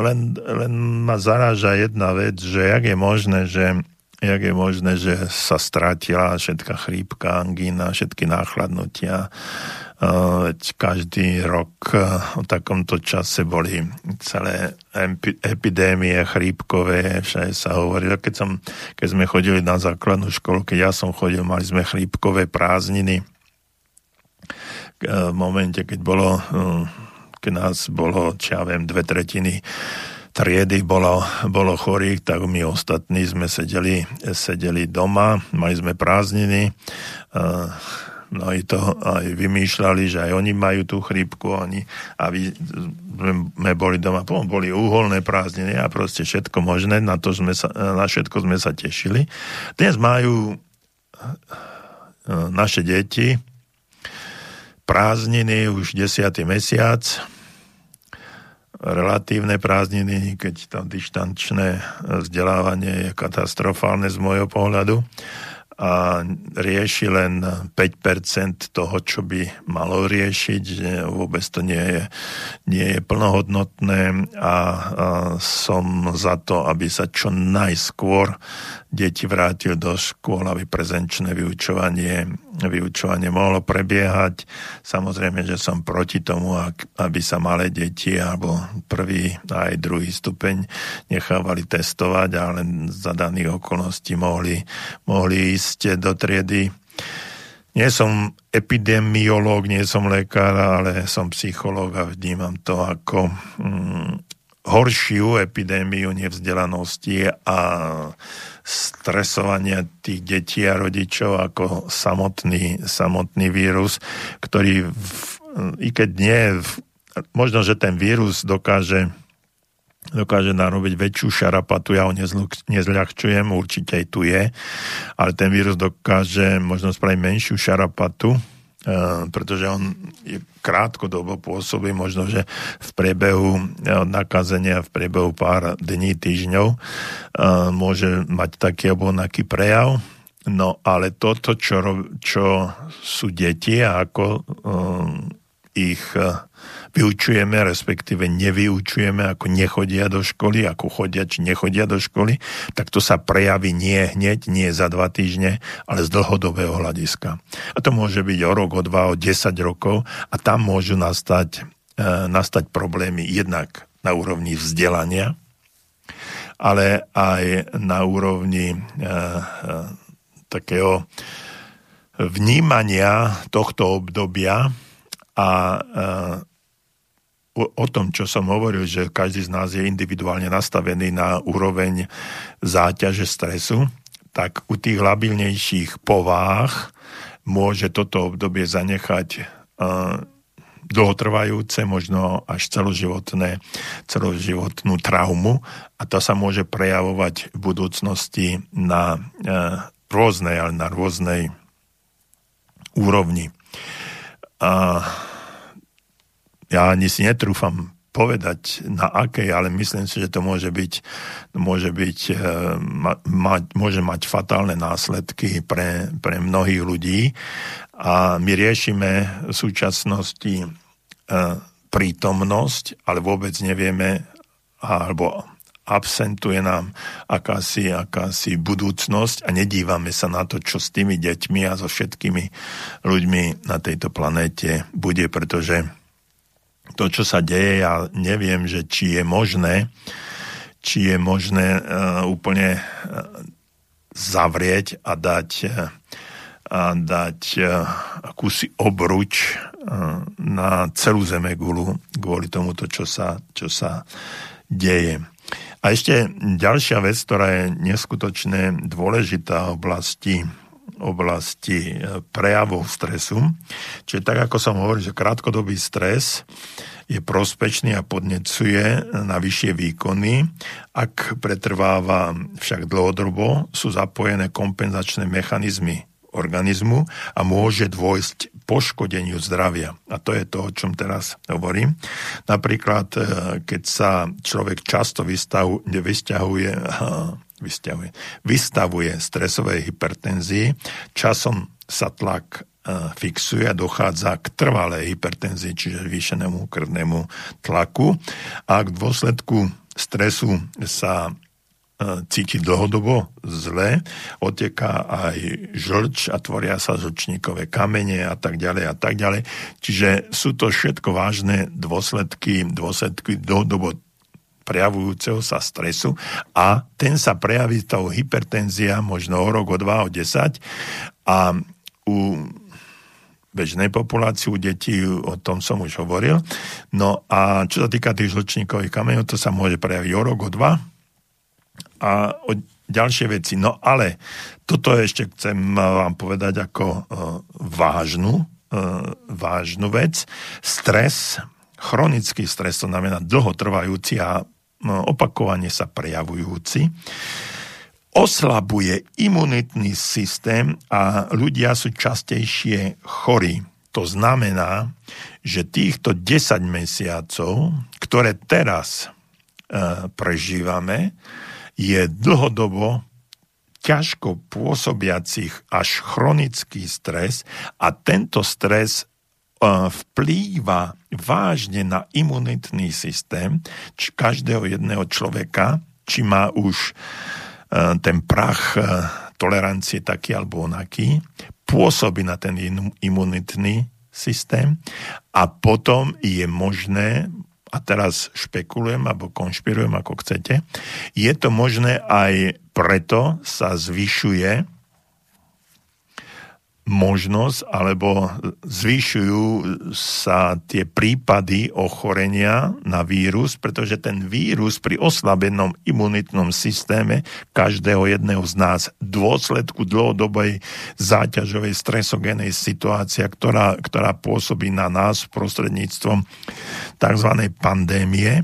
len, len ma zaráža jedna vec, že jak je možné, že jak je možné, že sa stratila všetká chrípka, angína, všetky náchladnutia. Veď každý rok v takomto čase boli celé epidémie chrípkové, všade sa hovorilo. Keď, som, keď sme chodili na základnú školu, keď ja som chodil, mali sme chrípkové prázdniny. V momente, keď bolo keď nás bolo, čo ja viem, dve tretiny triedy bolo, bolo chorých, tak my ostatní sme sedeli, sedeli doma, mali sme prázdniny, no i to aj vymýšľali, že aj oni majú tú chrípku, oni, a vy, sme boli doma, boli úholné prázdniny a proste všetko možné, na, to sme sa, na všetko sme sa tešili. Dnes majú naše deti prázdniny už desiatý mesiac, relatívne prázdniny, keď to dištančné vzdelávanie je katastrofálne z môjho pohľadu a rieši len 5% toho, čo by malo riešiť, vôbec to nie je, nie je plnohodnotné a, som za to, aby sa čo najskôr deti vrátil do škôl, aby prezenčné vyučovanie, vyučovanie mohlo prebiehať. Samozrejme, že som proti tomu, aby sa malé deti alebo prvý aj druhý stupeň nechávali testovať, ale za daných okolností mohli, mohli ísť do triedy. Nie som epidemiológ, nie som lekár, ale som psychológ a vnímam to ako mm, horšiu epidémiu nevzdelanosti a stresovania tých detí a rodičov ako samotný, samotný vírus, ktorý v, i keď nie, možno, že ten vírus dokáže dokáže narobiť väčšiu šarapatu, ja ho nezľahčujem, určite aj tu je, ale ten vírus dokáže možno spraviť menšiu šarapatu, Eh, pretože on je krátkodobo pôsobí, možno, že v priebehu eh, nakazenia, v priebehu pár dní, týždňov eh, môže mať taký alebo onaký prejav. No ale toto, čo, čo sú deti a ako um, ich uh, vyučujeme, respektíve nevyučujeme, ako nechodia do školy, ako chodia či nechodia do školy, tak to sa prejaví nie hneď, nie za dva týždne, ale z dlhodobého hľadiska. A to môže byť o rok, o dva, o 10 rokov a tam môžu nastať, uh, nastať problémy jednak na úrovni vzdelania, ale aj na úrovni uh, takého vnímania tohto obdobia a o, tom, čo som hovoril, že každý z nás je individuálne nastavený na úroveň záťaže stresu, tak u tých labilnejších povách môže toto obdobie zanechať dlhotrvajúce, možno až celoživotné, celoživotnú traumu a to sa môže prejavovať v budúcnosti na rôznej, ale na rôznej úrovni. A ja ani si netrúfam povedať na akej, ale myslím si, že to môže byť, môže, byť, e, ma, môže mať fatálne následky pre, pre mnohých ľudí. A my riešime v súčasnosti e, prítomnosť, ale vôbec nevieme alebo absentuje nám akási, akási budúcnosť a nedívame sa na to, čo s tými deťmi a so všetkými ľuďmi na tejto planéte bude, pretože to, čo sa deje, ja neviem, že či je možné, či je možné uh, úplne uh, zavrieť a dať, uh, a dať uh, akúsi obruč uh, na celú Zemegulu kvôli tomuto, čo sa, čo sa deje. A ešte ďalšia vec, ktorá je neskutočne dôležitá v oblasti oblasti e, prejavov stresu. Čiže tak, ako som hovoril, že krátkodobý stres je prospečný a podnecuje na vyššie výkony. Ak pretrváva však dlhodobo, sú zapojené kompenzačné mechanizmy organizmu a môže dôjsť poškodeniu zdravia. A to je to, o čom teraz hovorím. Napríklad, e, keď sa človek často vystavuje, vystavuje, vystavuje, vystavuje stresovej hypertenzii, časom sa tlak e, fixuje a dochádza k trvalej hypertenzii, čiže zvýšenému krvnému tlaku. A k dôsledku stresu sa cíti dlhodobo zle, oteká aj žlč a tvoria sa žlčníkové kamene a tak ďalej a tak ďalej. Čiže sú to všetko vážne dôsledky, dôsledky dlhodobo prejavujúceho sa stresu a ten sa prejaví tou hypertenzia možno o rok, o dva, o desať a u bežnej populácii, u detí, o tom som už hovoril. No a čo sa týka tých žlčníkových kameňov, to sa môže prejaviť o rok, o dva, a o ďalšie veci. No ale toto ešte chcem vám povedať ako uh, vážnu, uh, vážnu vec. Stres, chronický stres, to znamená dlhotrvajúci a opakovane sa prejavujúci, oslabuje imunitný systém a ľudia sú častejšie chorí. To znamená, že týchto 10 mesiacov, ktoré teraz e, prežívame, je dlhodobo ťažko pôsobiacich až chronický stres a tento stres vplýva vážne na imunitný systém či každého jedného človeka, či má už e, ten prach e, tolerancie taký alebo onaký, pôsobí na ten imunitný systém a potom je možné a teraz špekulujem alebo konšpirujem, ako chcete, je to možné aj preto sa zvyšuje možnosť alebo zvyšujú sa tie prípady ochorenia na vírus, pretože ten vírus pri oslabenom imunitnom systéme každého jedného z nás v dôsledku dlhodobej záťažovej stresogénej situácie, ktorá, ktorá pôsobí na nás prostredníctvom tzv. pandémie,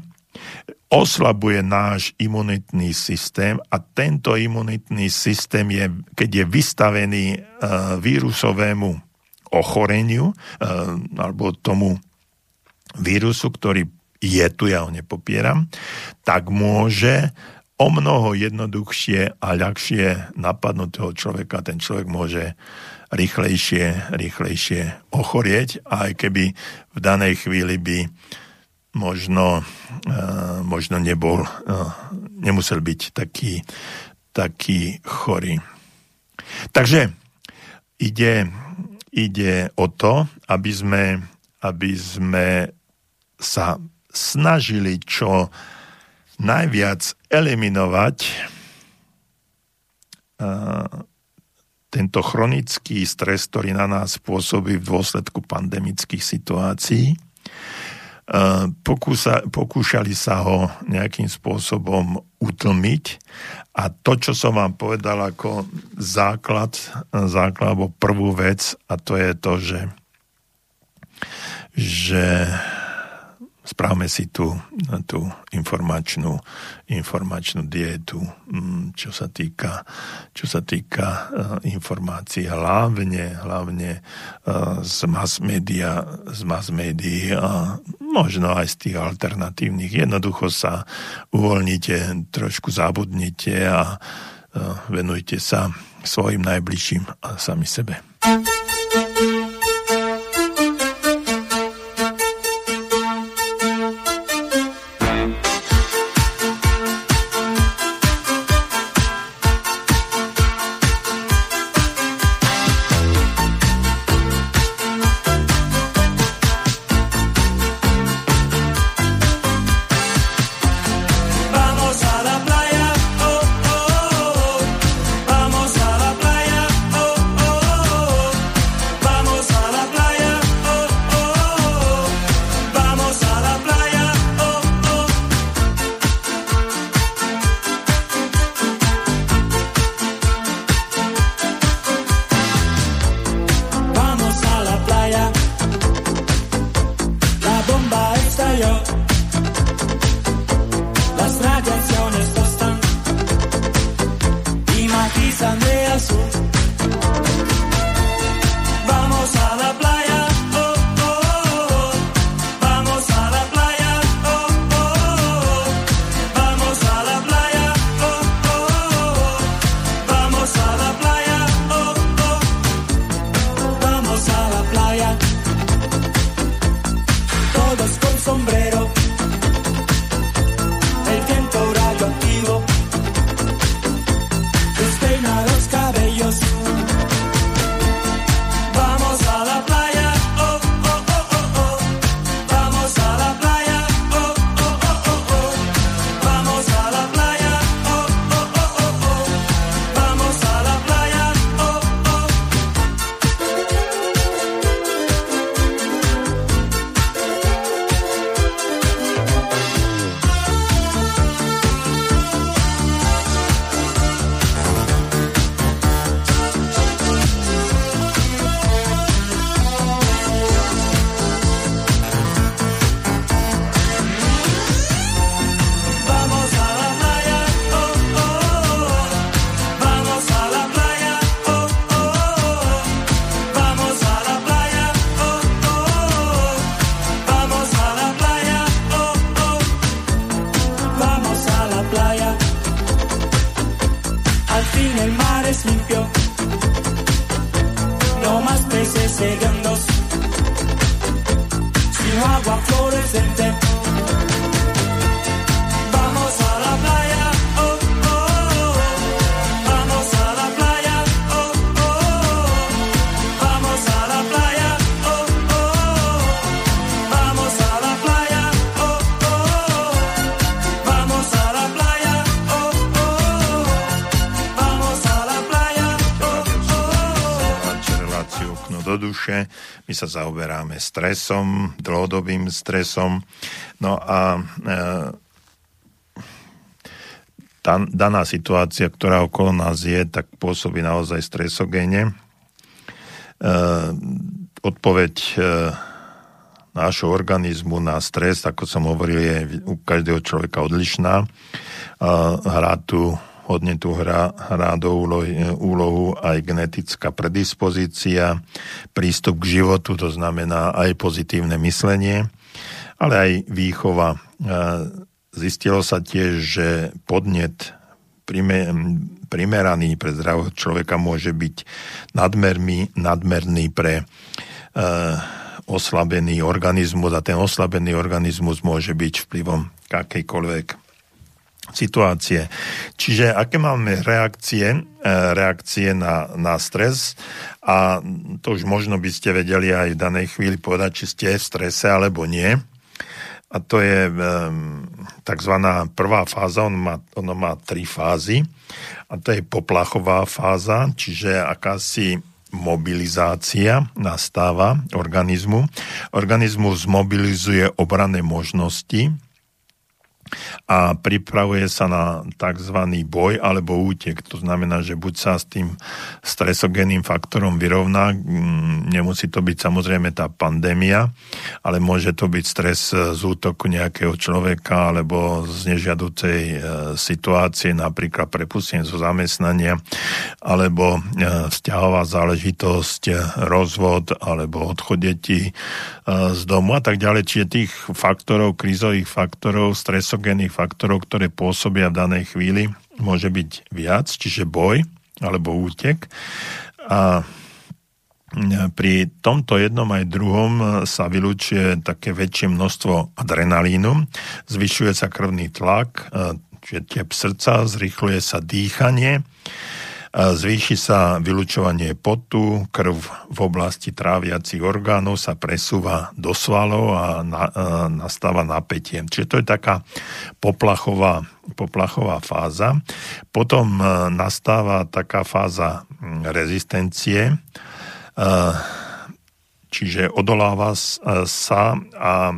oslabuje náš imunitný systém a tento imunitný systém je, keď je vystavený uh, vírusovému ochoreniu uh, alebo tomu vírusu, ktorý je tu, ja ho nepopieram, tak môže o mnoho jednoduchšie a ľahšie napadnutého človeka. Ten človek môže rýchlejšie, rýchlejšie ochorieť, aj keby v danej chvíli by možno nebol, uh, nemusel byť taký, taký chorý. Takže ide, ide o to, aby sme, aby sme sa snažili čo najviac eliminovať uh, tento chronický stres, ktorý na nás pôsobí v dôsledku pandemických situácií. Pokúsa, pokúšali sa ho nejakým spôsobom utlmiť. A to, čo som vám povedal ako základ, základ alebo prvú vec a to je to, že že správame si tú, tú informačnú, informačnú dietu, mm, čo sa týka, čo sa týka uh, informácií, hlavne, hlavne uh, z mass media, z mass médií a možno aj z tých alternatívnych. Jednoducho sa uvoľnite, trošku zabudnite a uh, venujte sa svojim najbližším a sami sebe. Sa zaoberáme stresom, dlhodobým stresom. No a e, tá daná situácia, ktorá okolo nás je, tak pôsobí naozaj stresogéne. E, odpoveď e, nášho organizmu na stres, ako som hovoril, je u každého človeka odlišná. Hrá tu hodne tu hrá, hrá do úlohy, úlohu aj genetická predispozícia, prístup k životu, to znamená aj pozitívne myslenie, ale aj výchova. zistilo sa tiež, že podnet primeraný pre zdravého človeka môže byť nadmerný, nadmerný pre e, oslabený organizmus a ten oslabený organizmus môže byť vplyvom akejkoľvek situácie. Čiže aké máme reakcie, e, reakcie na, na stres a to už možno by ste vedeli aj v danej chvíli povedať, či ste v strese alebo nie a to je tzv. prvá fáza, on má, ono má tri fázy a to je poplachová fáza, čiže akási mobilizácia nastáva organizmu. Organizmus mobilizuje obranné možnosti, a pripravuje sa na tzv. boj alebo útek. To znamená, že buď sa s tým stresogénnym faktorom vyrovná, mm, nemusí to byť samozrejme tá pandémia, ale môže to byť stres z útoku nejakého človeka alebo z nežiaducej e, situácie, napríklad prepustenie zo zamestnania, alebo e, vzťahová záležitosť, e, rozvod alebo odchod detí z domu a tak ďalej. Čiže tých faktorov, krízových faktorov, stresov exogénnych faktorov, ktoré pôsobia v danej chvíli, môže byť viac, čiže boj alebo útek. A pri tomto jednom aj druhom sa vylúčuje také väčšie množstvo adrenalínu, zvyšuje sa krvný tlak, čiže tep srdca, zrýchluje sa dýchanie, Zvýši sa vylučovanie potu, krv v oblasti tráviacich orgánov sa presúva do svalov a, na, a nastáva napätie. Čiže to je taká poplachová, poplachová fáza. Potom e, nastáva taká fáza rezistencie, e, čiže odoláva e, sa a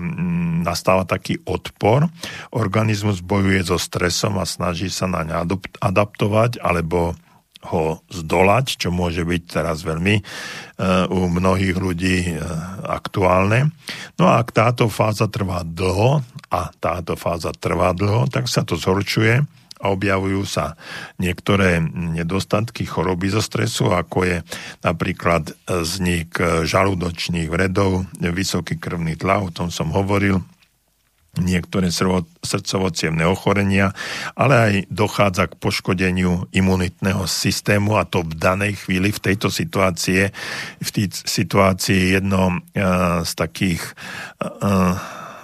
nastáva taký odpor. Organizmus bojuje so stresom a snaží sa na ne adaptovať alebo ho zdolať, čo môže byť teraz veľmi uh, u mnohých ľudí uh, aktuálne. No a ak táto fáza trvá dlho a táto fáza trvá dlho, tak sa to zhorčuje a objavujú sa niektoré nedostatky choroby zo stresu, ako je napríklad vznik žalúdočných vredov, vysoký krvný tlak, o tom som hovoril, niektoré srdcovo ochorenia, ale aj dochádza k poškodeniu imunitného systému a to v danej chvíli, v tejto situácii, v tej situácii jedno uh, z takých uh,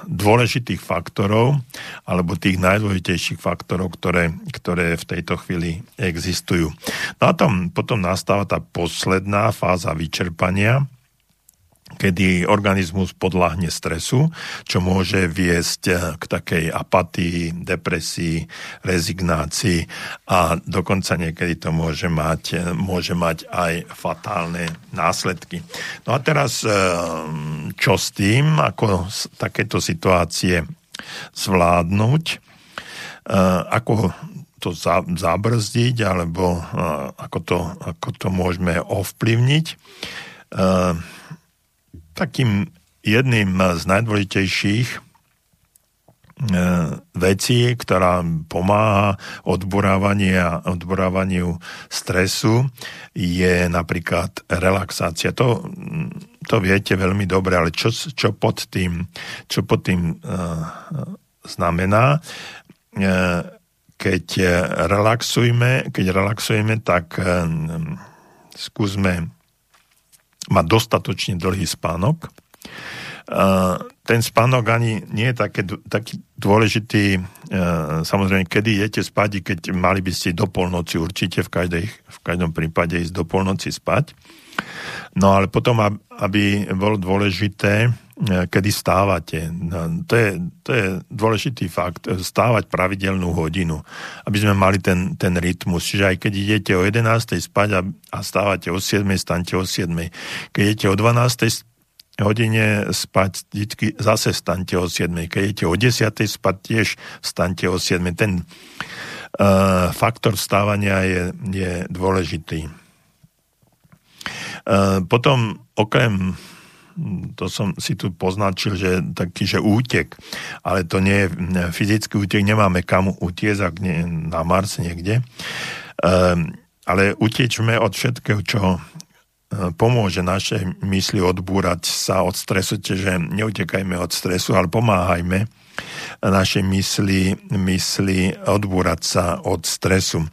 dôležitých faktorov alebo tých najdôležitejších faktorov, ktoré, ktoré v tejto chvíli existujú. No a tam potom nastáva tá posledná fáza vyčerpania, kedy organizmus podľahne stresu, čo môže viesť eh, k takej apatii, depresii, rezignácii a dokonca niekedy to môže mať, eh, môže mať aj fatálne následky. No a teraz eh, čo s tým, ako takéto situácie zvládnuť, ako to zabrzdiť, alebo ako to, ako to môžeme ovplyvniť takým jedným z najdôležitejších e, vecí, ktorá pomáha odburávaniu stresu, je napríklad relaxácia. To, to viete veľmi dobre, ale čo, čo pod tým, čo pod tým uh, znamená? Uh, keď relaxujeme, keď relaxujeme, tak uh, skúsme má dostatočne dlhý spánok. Ten spánok ani nie je také, taký dôležitý, samozrejme, kedy idete spať, keď mali by ste do polnoci určite v, každej, v každom prípade ísť do polnoci spať. No ale potom, aby bolo dôležité, E, kedy stávate. No, to je, to je dôležitý fakt, stávať pravidelnú hodinu, aby sme mali ten, ten rytmus. Čiže aj keď idete o 11. spať a, a stávate o 7. staňte o 7. Keď idete o 12. hodine spať, vždy zase staňte o 7. Keď idete o 10. spať, tiež staňte o 7. Ten uh, faktor stávania je, je dôležitý. Uh, potom okrem to som si tu poznačil, že taký, že útek, ale to nie je fyzický útek, nemáme kam utiecť, ak nie na Mars niekde, um, ale utečme od všetkého, čo pomôže našej mysli odbúrať sa od stresu, čiže neutekajme od stresu, ale pomáhajme našej mysli, mysli odbúrať sa od stresu,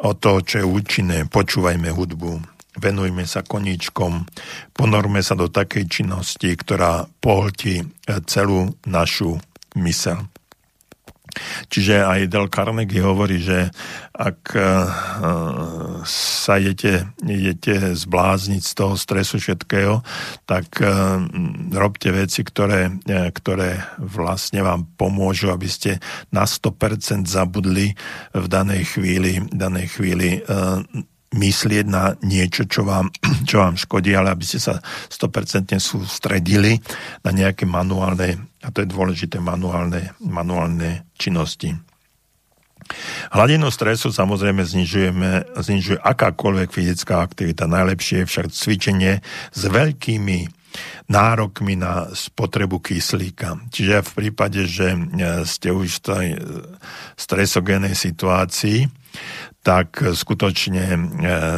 od toho, čo je účinné. Počúvajme hudbu, venujme sa koníčkom, ponorme sa do takej činnosti, ktorá pohltí celú našu mysel. Čiže aj Del Carnegie hovorí, že ak eh, sa idete, idete zblázniť z toho stresu všetkého, tak robte veci, ktoré, ktoré vlastne vám pomôžu, aby ste na 100% zabudli v danej chvíli, danej chvíli myslieť na niečo, čo vám, čo vám škodí, ale aby ste sa 100% sústredili na nejaké manuálne, a to je dôležité, manuálne, manuálne činnosti. Hladinu stresu samozrejme znižujeme, znižuje akákoľvek fyzická aktivita. Najlepšie je však cvičenie s veľkými nárokmi na spotrebu kyslíka. Čiže v prípade, že ste už v tej stresogénej situácii, tak skutočne, e,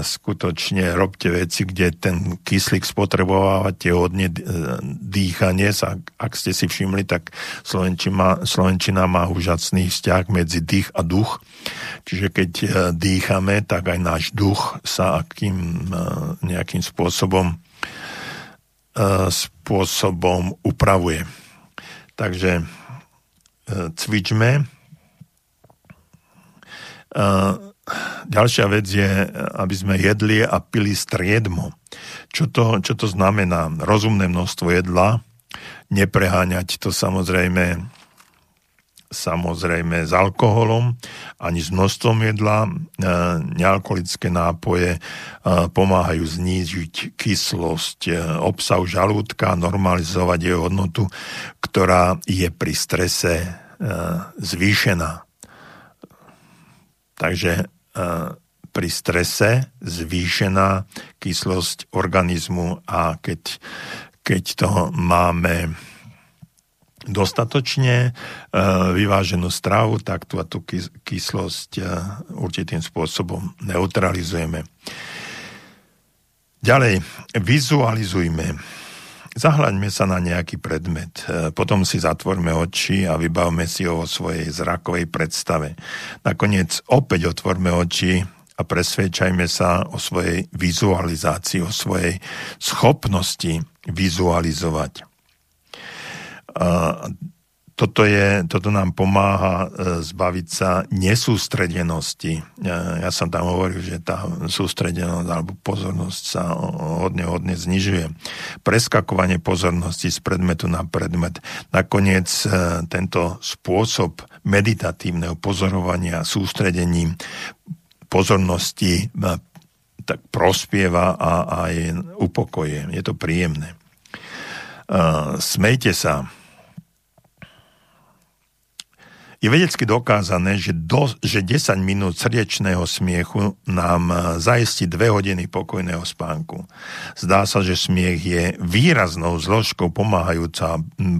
skutočne robte veci, kde ten kyslík spotrebovávate hodne e, dýchanie. Sa, ak ste si všimli, tak Slovenčina Slovenčina má úžasný vzťah medzi dých a duch. Čiže keď e, dýchame, tak aj náš duch sa akým nejakým spôsobom spôsobom upravuje. Takže cvičme Ďalšia vec je, aby sme jedli a pili striedmo. Čo to, čo to znamená? Rozumné množstvo jedla, nepreháňať to samozrejme samozrejme s alkoholom, ani s množstvom jedla. E, nealkoholické nápoje e, pomáhajú znížiť kyslosť e, obsahu žalúdka, normalizovať jeho hodnotu, ktorá je pri strese zvýšená. Takže pri strese zvýšená kyslosť organizmu a keď, keď to máme dostatočne vyváženú stravu, tak tú, tú kyslosť určitým spôsobom neutralizujeme. Ďalej, vizualizujme Zahľaďme sa na nejaký predmet, e, potom si zatvorme oči a vybavme si ho vo svojej zrakovej predstave. Nakoniec opäť otvorme oči a presvedčajme sa o svojej vizualizácii, o svojej schopnosti vizualizovať toto, je, toto nám pomáha e, zbaviť sa nesústredenosti. Ja, ja som tam hovoril, že tá sústredenosť alebo pozornosť sa hodne, hodne znižuje. Preskakovanie pozornosti z predmetu na predmet. Nakoniec e, tento spôsob meditatívneho pozorovania sústredením pozornosti e, tak prospieva a aj upokoje. Je to príjemné. Smejte sa, je vedecky dokázané, že, do, že 10 minút srdečného smiechu nám e, zajistí 2 hodiny pokojného spánku. Zdá sa, že smiech je výraznou zložkou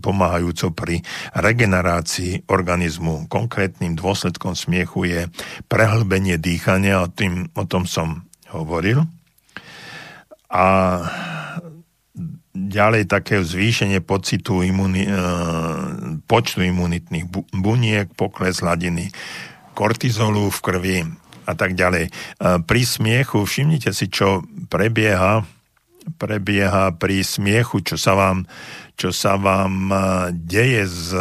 pomáhajúcou pri regenerácii organizmu. Konkrétnym dôsledkom smiechu je prehlbenie dýchania, o, tým, o tom som hovoril. A ďalej také zvýšenie pocitu imuni, e, počtu imunitných buniek, pokles hladiny kortizolu v krvi a tak ďalej. E, pri smiechu všimnite si, čo prebieha, prebieha pri smiechu, čo sa vám, čo sa vám e, deje s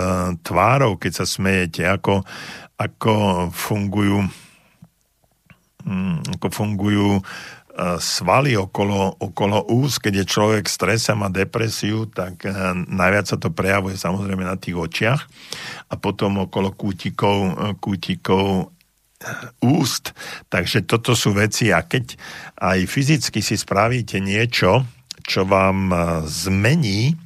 tvárou, keď sa smejete, ako, ako fungujú hm, ako fungujú svaly okolo, okolo úst, keď je človek v strese, má depresiu, tak eh, najviac sa to prejavuje samozrejme na tých očiach a potom okolo kútikov, eh, kútikov eh, úst. Takže toto sú veci a keď aj fyzicky si spravíte niečo, čo vám zmení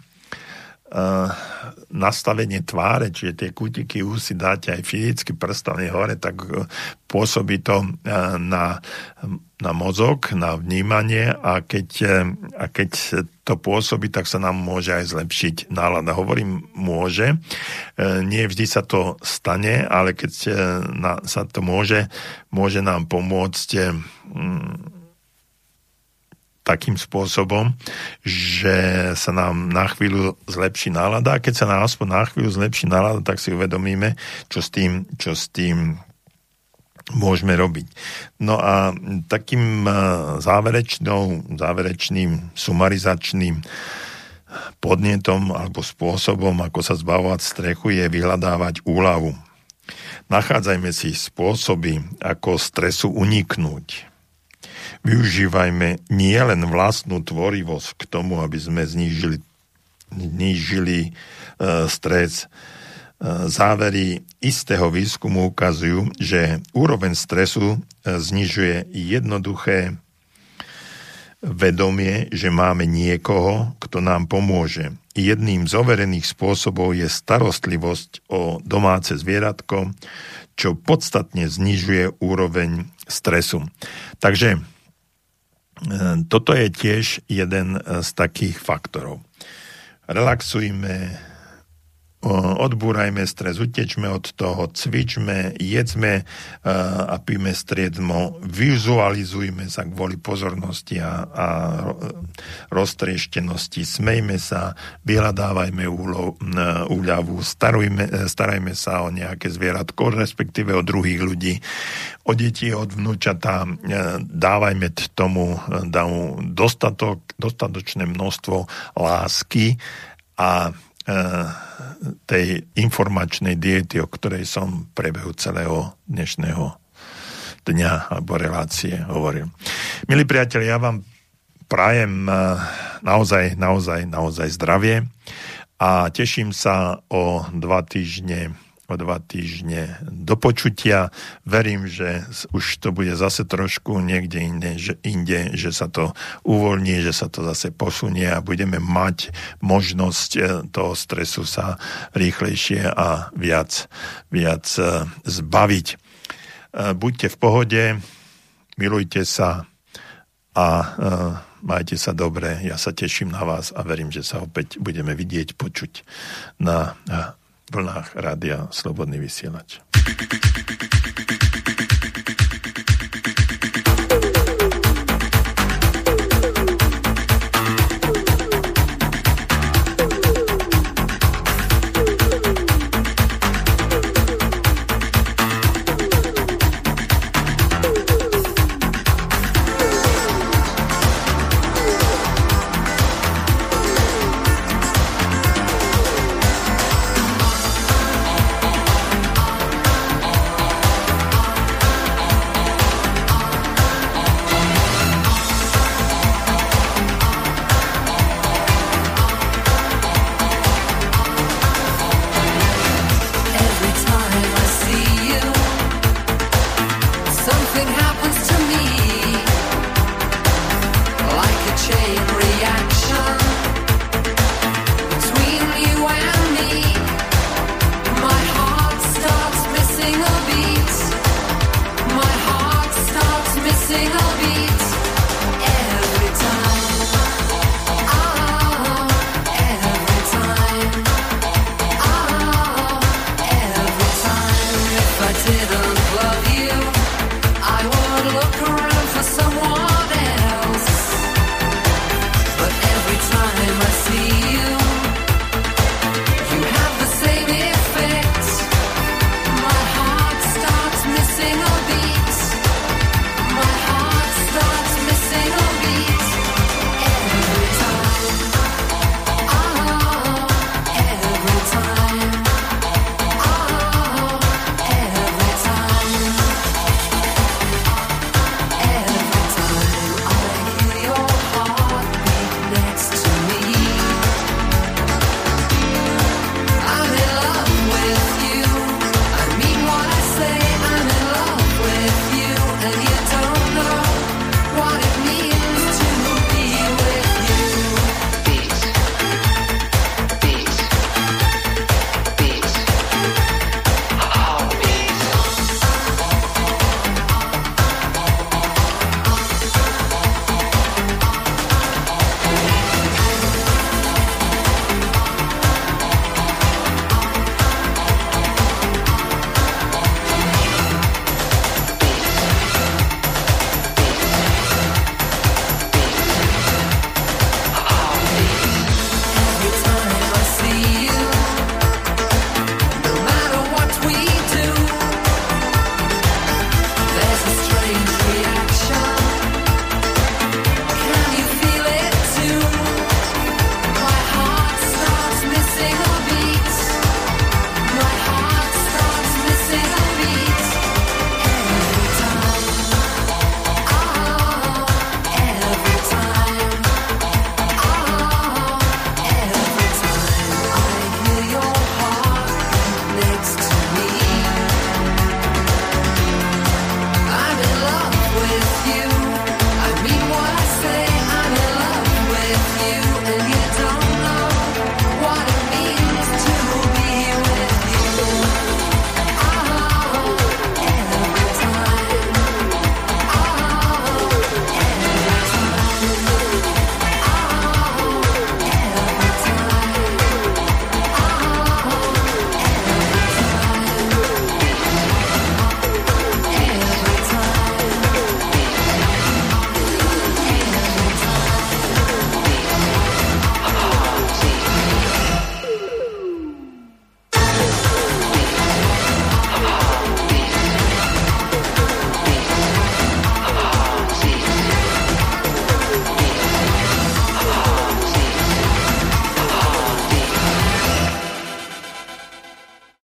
nastavenie tváre, čiže tie kutiky úsy dáte aj fyzicky prstami hore, tak e, pôsobí to e, na, na mozog, na vnímanie a keď, a keď to pôsobí, tak sa nám môže aj zlepšiť nálada. Hovorím môže, nie vždy sa to stane, ale keď sa to môže, môže nám pomôcť takým spôsobom, že sa nám na chvíľu zlepší nálada a keď sa nám aspoň na chvíľu zlepší nálada, tak si uvedomíme, čo s tým, čo s tým môžeme robiť. No a takým záverečnou, záverečným, sumarizačným podnetom alebo spôsobom, ako sa zbavovať strechu, je vyhľadávať úľavu. Nachádzajme si spôsoby, ako stresu uniknúť. Využívajme nielen vlastnú tvorivosť k tomu, aby sme znížili, znížili e, stres. E, závery istého výskumu ukazujú, že úroveň stresu e, znižuje jednoduché vedomie, že máme niekoho, kto nám pomôže. Jedným z overených spôsobov je starostlivosť o domáce zvieratko, čo podstatne znižuje úroveň stresu. Takže toto je tiež jeden z takých faktorov. Relaxujme, odbúrajme stres, utečme od toho, cvičme, jedzme a píme striedmo, vizualizujme sa kvôli pozornosti a, a roztrieštenosti, smejme sa, vyhľadávajme úľavu, starujme, starajme sa o nejaké zvieratko, respektíve o druhých ľudí, o deti, od vnúčatá, e, dávajme tomu, tomu dostatok, dostatočné množstvo lásky a e, tej informačnej diety, o ktorej som v priebehu celého dnešného dňa alebo relácie hovoril. Milí priatelia, ja vám prajem eh, naozaj, naozaj, naozaj zdravie a teším sa o dva týždne o dva týždne do počutia. Verím, že už to bude zase trošku niekde inde, že, inde, že sa to uvoľní, že sa to zase posunie a budeme mať možnosť eh, toho stresu sa rýchlejšie a viac, viac eh, zbaviť. Eh, buďte v pohode, milujte sa a majte sa dobre. Ja sa teším na vás a verím, že sa opäť budeme vidieť, počuť na vlnách rádia Slobodný vysielač.